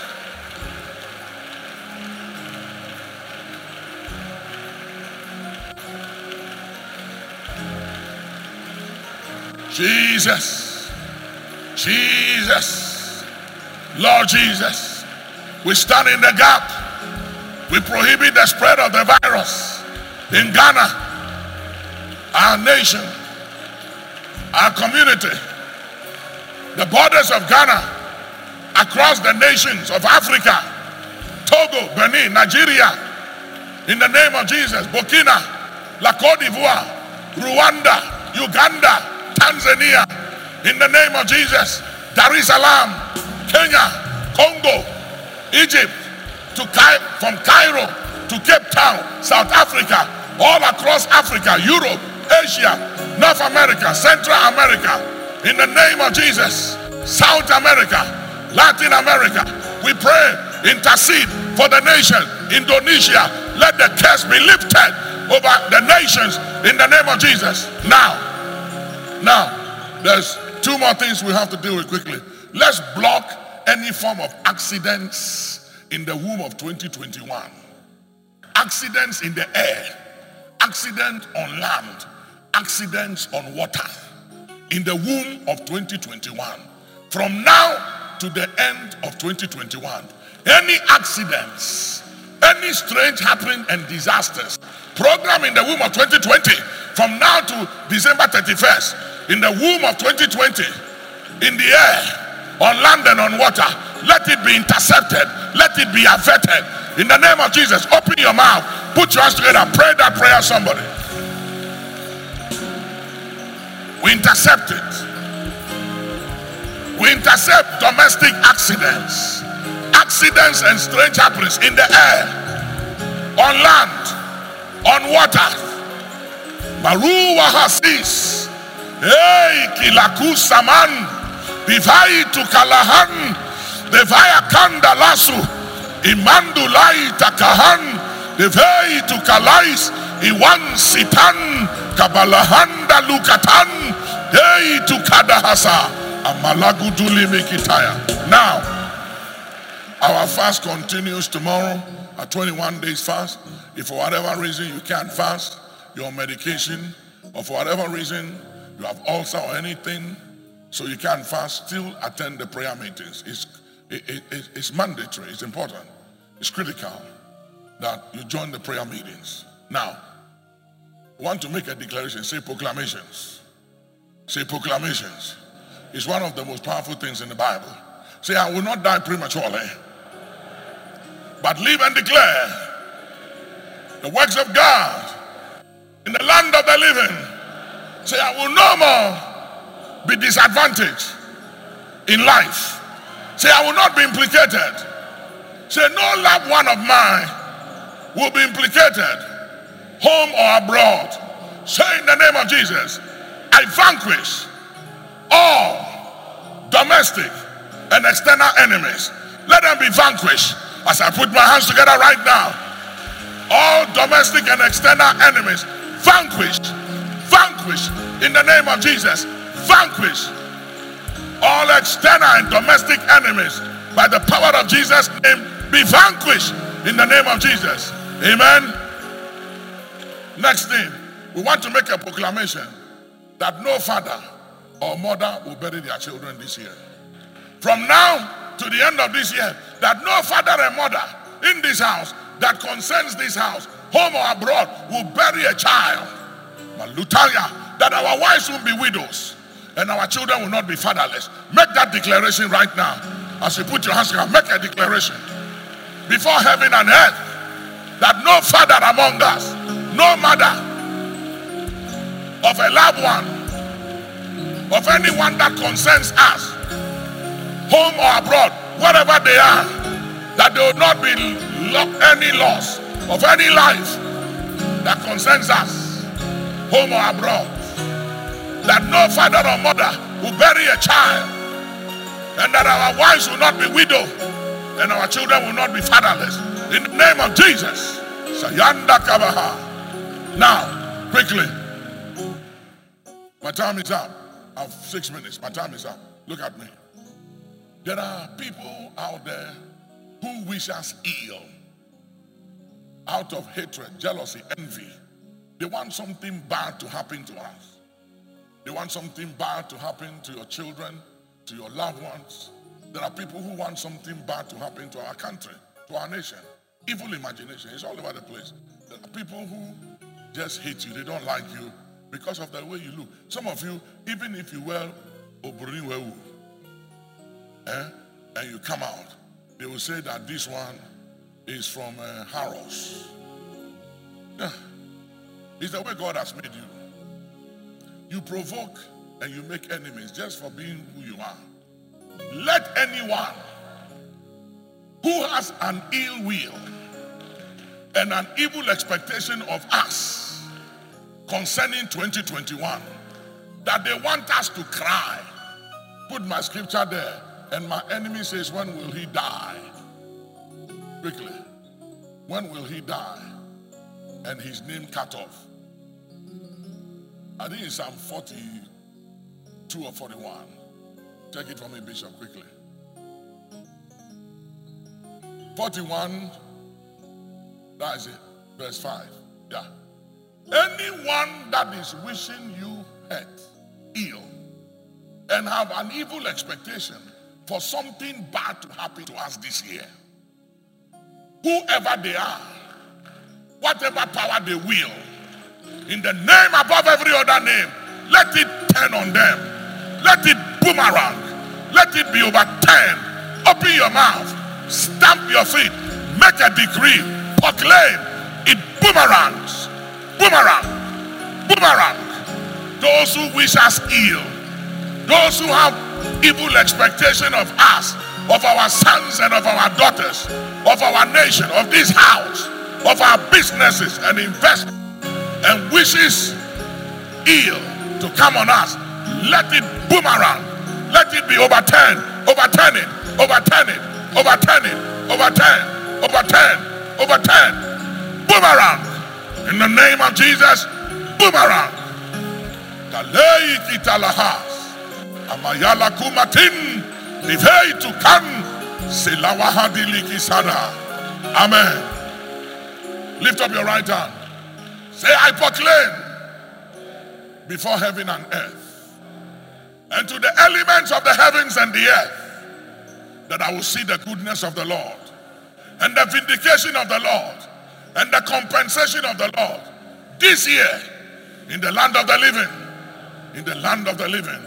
Jesus. Jesus. Lord Jesus. We stand in the gap. We prohibit the spread of the virus in Ghana, our nation, our community, the borders of Ghana, across the nations of Africa, Togo, Benin, Nigeria, In the name of Jesus, Burkina, La Côte d'Ivoire, Rwanda, Uganda, Tanzania. In the name of Jesus, Dar es Salaam, Kenya, Congo, Egypt, to Ky- from Cairo to Cape Town, South Africa, all across Africa, Europe, Asia, North America, Central America. In the name of Jesus, South America, Latin America, we pray, intercede for the nation, Indonesia. Let the curse be lifted over the nations in the name of Jesus. Now, now, there's two more things we have to deal with quickly. Let's block any form of accidents in the womb of 2021. Accidents in the air, accident on land, accidents on water in the womb of 2021. From now to the end of 2021, any accidents, any strange happening and disasters, program in the womb of 2020, from now to December 31st, in the womb of 2020, in the air, on land and on water, let it be intercepted, let it be averted. In the name of Jesus, open your mouth, put your hands together, pray that prayer, somebody. We intercept it. We intercept domestic accidents, accidents and strange happenings in the air, on land, on water. Maru wahasis, hey kilaku saman, divai tu kalahan, devaya kanda lasu, imandu lai takahan, devai tu kalais, iwan sitan, kabalahanda lukatan, hey tu kadahasa. Amalaguduli Mikitaya. Now, our fast continues tomorrow, a 21 days fast. If for whatever reason you can't fast, you're medication, or for whatever reason you have ulcer or anything, so you can't fast, still attend the prayer meetings. It's, it, it, it's mandatory, it's important, it's critical that you join the prayer meetings. Now, want to make a declaration, say proclamations. Say proclamations. It's one of the most powerful things in the Bible. Say, I will not die prematurely, but live and declare the works of God in the land of the living. Say, I will no more be disadvantaged in life. Say, I will not be implicated. Say, no loved one of mine will be implicated, home or abroad. Say, in the name of Jesus, I vanquish all domestic and external enemies. Let them be vanquished as I put my hands together right now. All domestic and external enemies vanquished, vanquished in the name of Jesus. Vanquished all external and domestic enemies by the power of Jesus' name. Be vanquished in the name of Jesus. Amen. Next thing, we want to make a proclamation that no father or mother will bury their children this year. From now to the end of this year, that no father and mother in this house that concerns this house, home or abroad, will bury a child. Malutaria, that our wives will be widows and our children will not be fatherless. Make that declaration right now. As you put your hands together, make a declaration before heaven and earth that no father among us, no mother of a loved one of anyone that concerns us, home or abroad, wherever they are, that there will not be any loss of any life that concerns us, home or abroad. That no father or mother will bury a child, and that our wives will not be widow, and our children will not be fatherless. In the name of Jesus. Sayanda Kabaha. Now, quickly. My time is up. I have six minutes. My time is up. Look at me. There are people out there who wish us ill out of hatred, jealousy, envy. They want something bad to happen to us. They want something bad to happen to your children, to your loved ones. There are people who want something bad to happen to our country, to our nation. Evil imagination is all over the place. There are people who just hate you, they don't like you because of the way you look. Some of you, even if you wear Oburi Wewu, eh, and you come out, they will say that this one is from uh, Harrods. Yeah. It's the way God has made you. You provoke and you make enemies just for being who you are. Let anyone who has an ill will and an evil expectation of us concerning 2021 that they want us to cry. Put my scripture there. And my enemy says, When will he die? Quickly. When will he die? And his name cut off. I think it's Psalm 42 or 41. Take it from me, Bishop, quickly. 41, that is it, verse 5. Yeah. Anyone that is wishing you hurt, ill, and have an evil expectation for something bad to happen to us this year, whoever they are, whatever power they will, in the name above every other name, let it turn on them. Let it boomerang. Let it be overturned. Open your mouth. Stamp your feet. Make a decree. Proclaim. It boomerangs. Boomerang. Boomerang. Those who wish us ill. Those who have evil expectation of us, of our sons and of our daughters, of our nation, of this house, of our businesses and investments and wishes ill to come on us, let it boomerang. Let it be overturned, overturn it, overturn it, overturn it, overturn, overturn, overturn. Boomerang. In the name of Jesus, boomerang. Kitalahas. Amayala kumatin. Livei tukan. Silawahadili kisada. Amen. Lift up your right hand. Say, I proclaim before heaven and earth, and to the elements of the heavens and the earth, that I will see the goodness of the Lord, and the vindication of the Lord, and the compensation of the Lord this year in the land of the living. In the land of the living,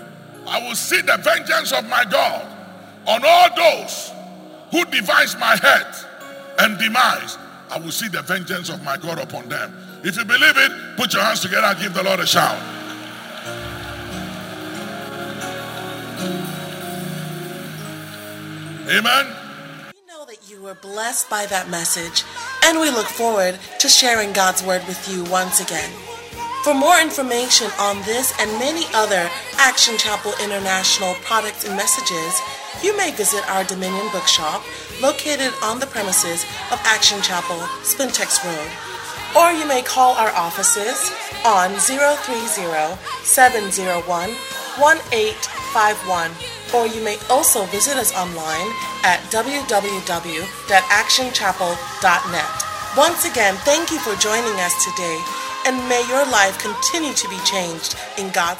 I will see the vengeance of my God on all those who devise my head and demise. I will see the vengeance of my God upon them. If you believe it, put your hands together and give the Lord a shout. Amen. We know that you were blessed by that message, and we look forward to sharing God's word with you once again. For more information on this and many other Action Chapel International products and messages, you may visit our Dominion Bookshop located on the premises of Action Chapel, Spintex Road. Or you may call our offices on 030-701-1851. Or you may also visit us online at www.actionchapel.net. Once again, thank you for joining us today, and may your life continue to be changed in God's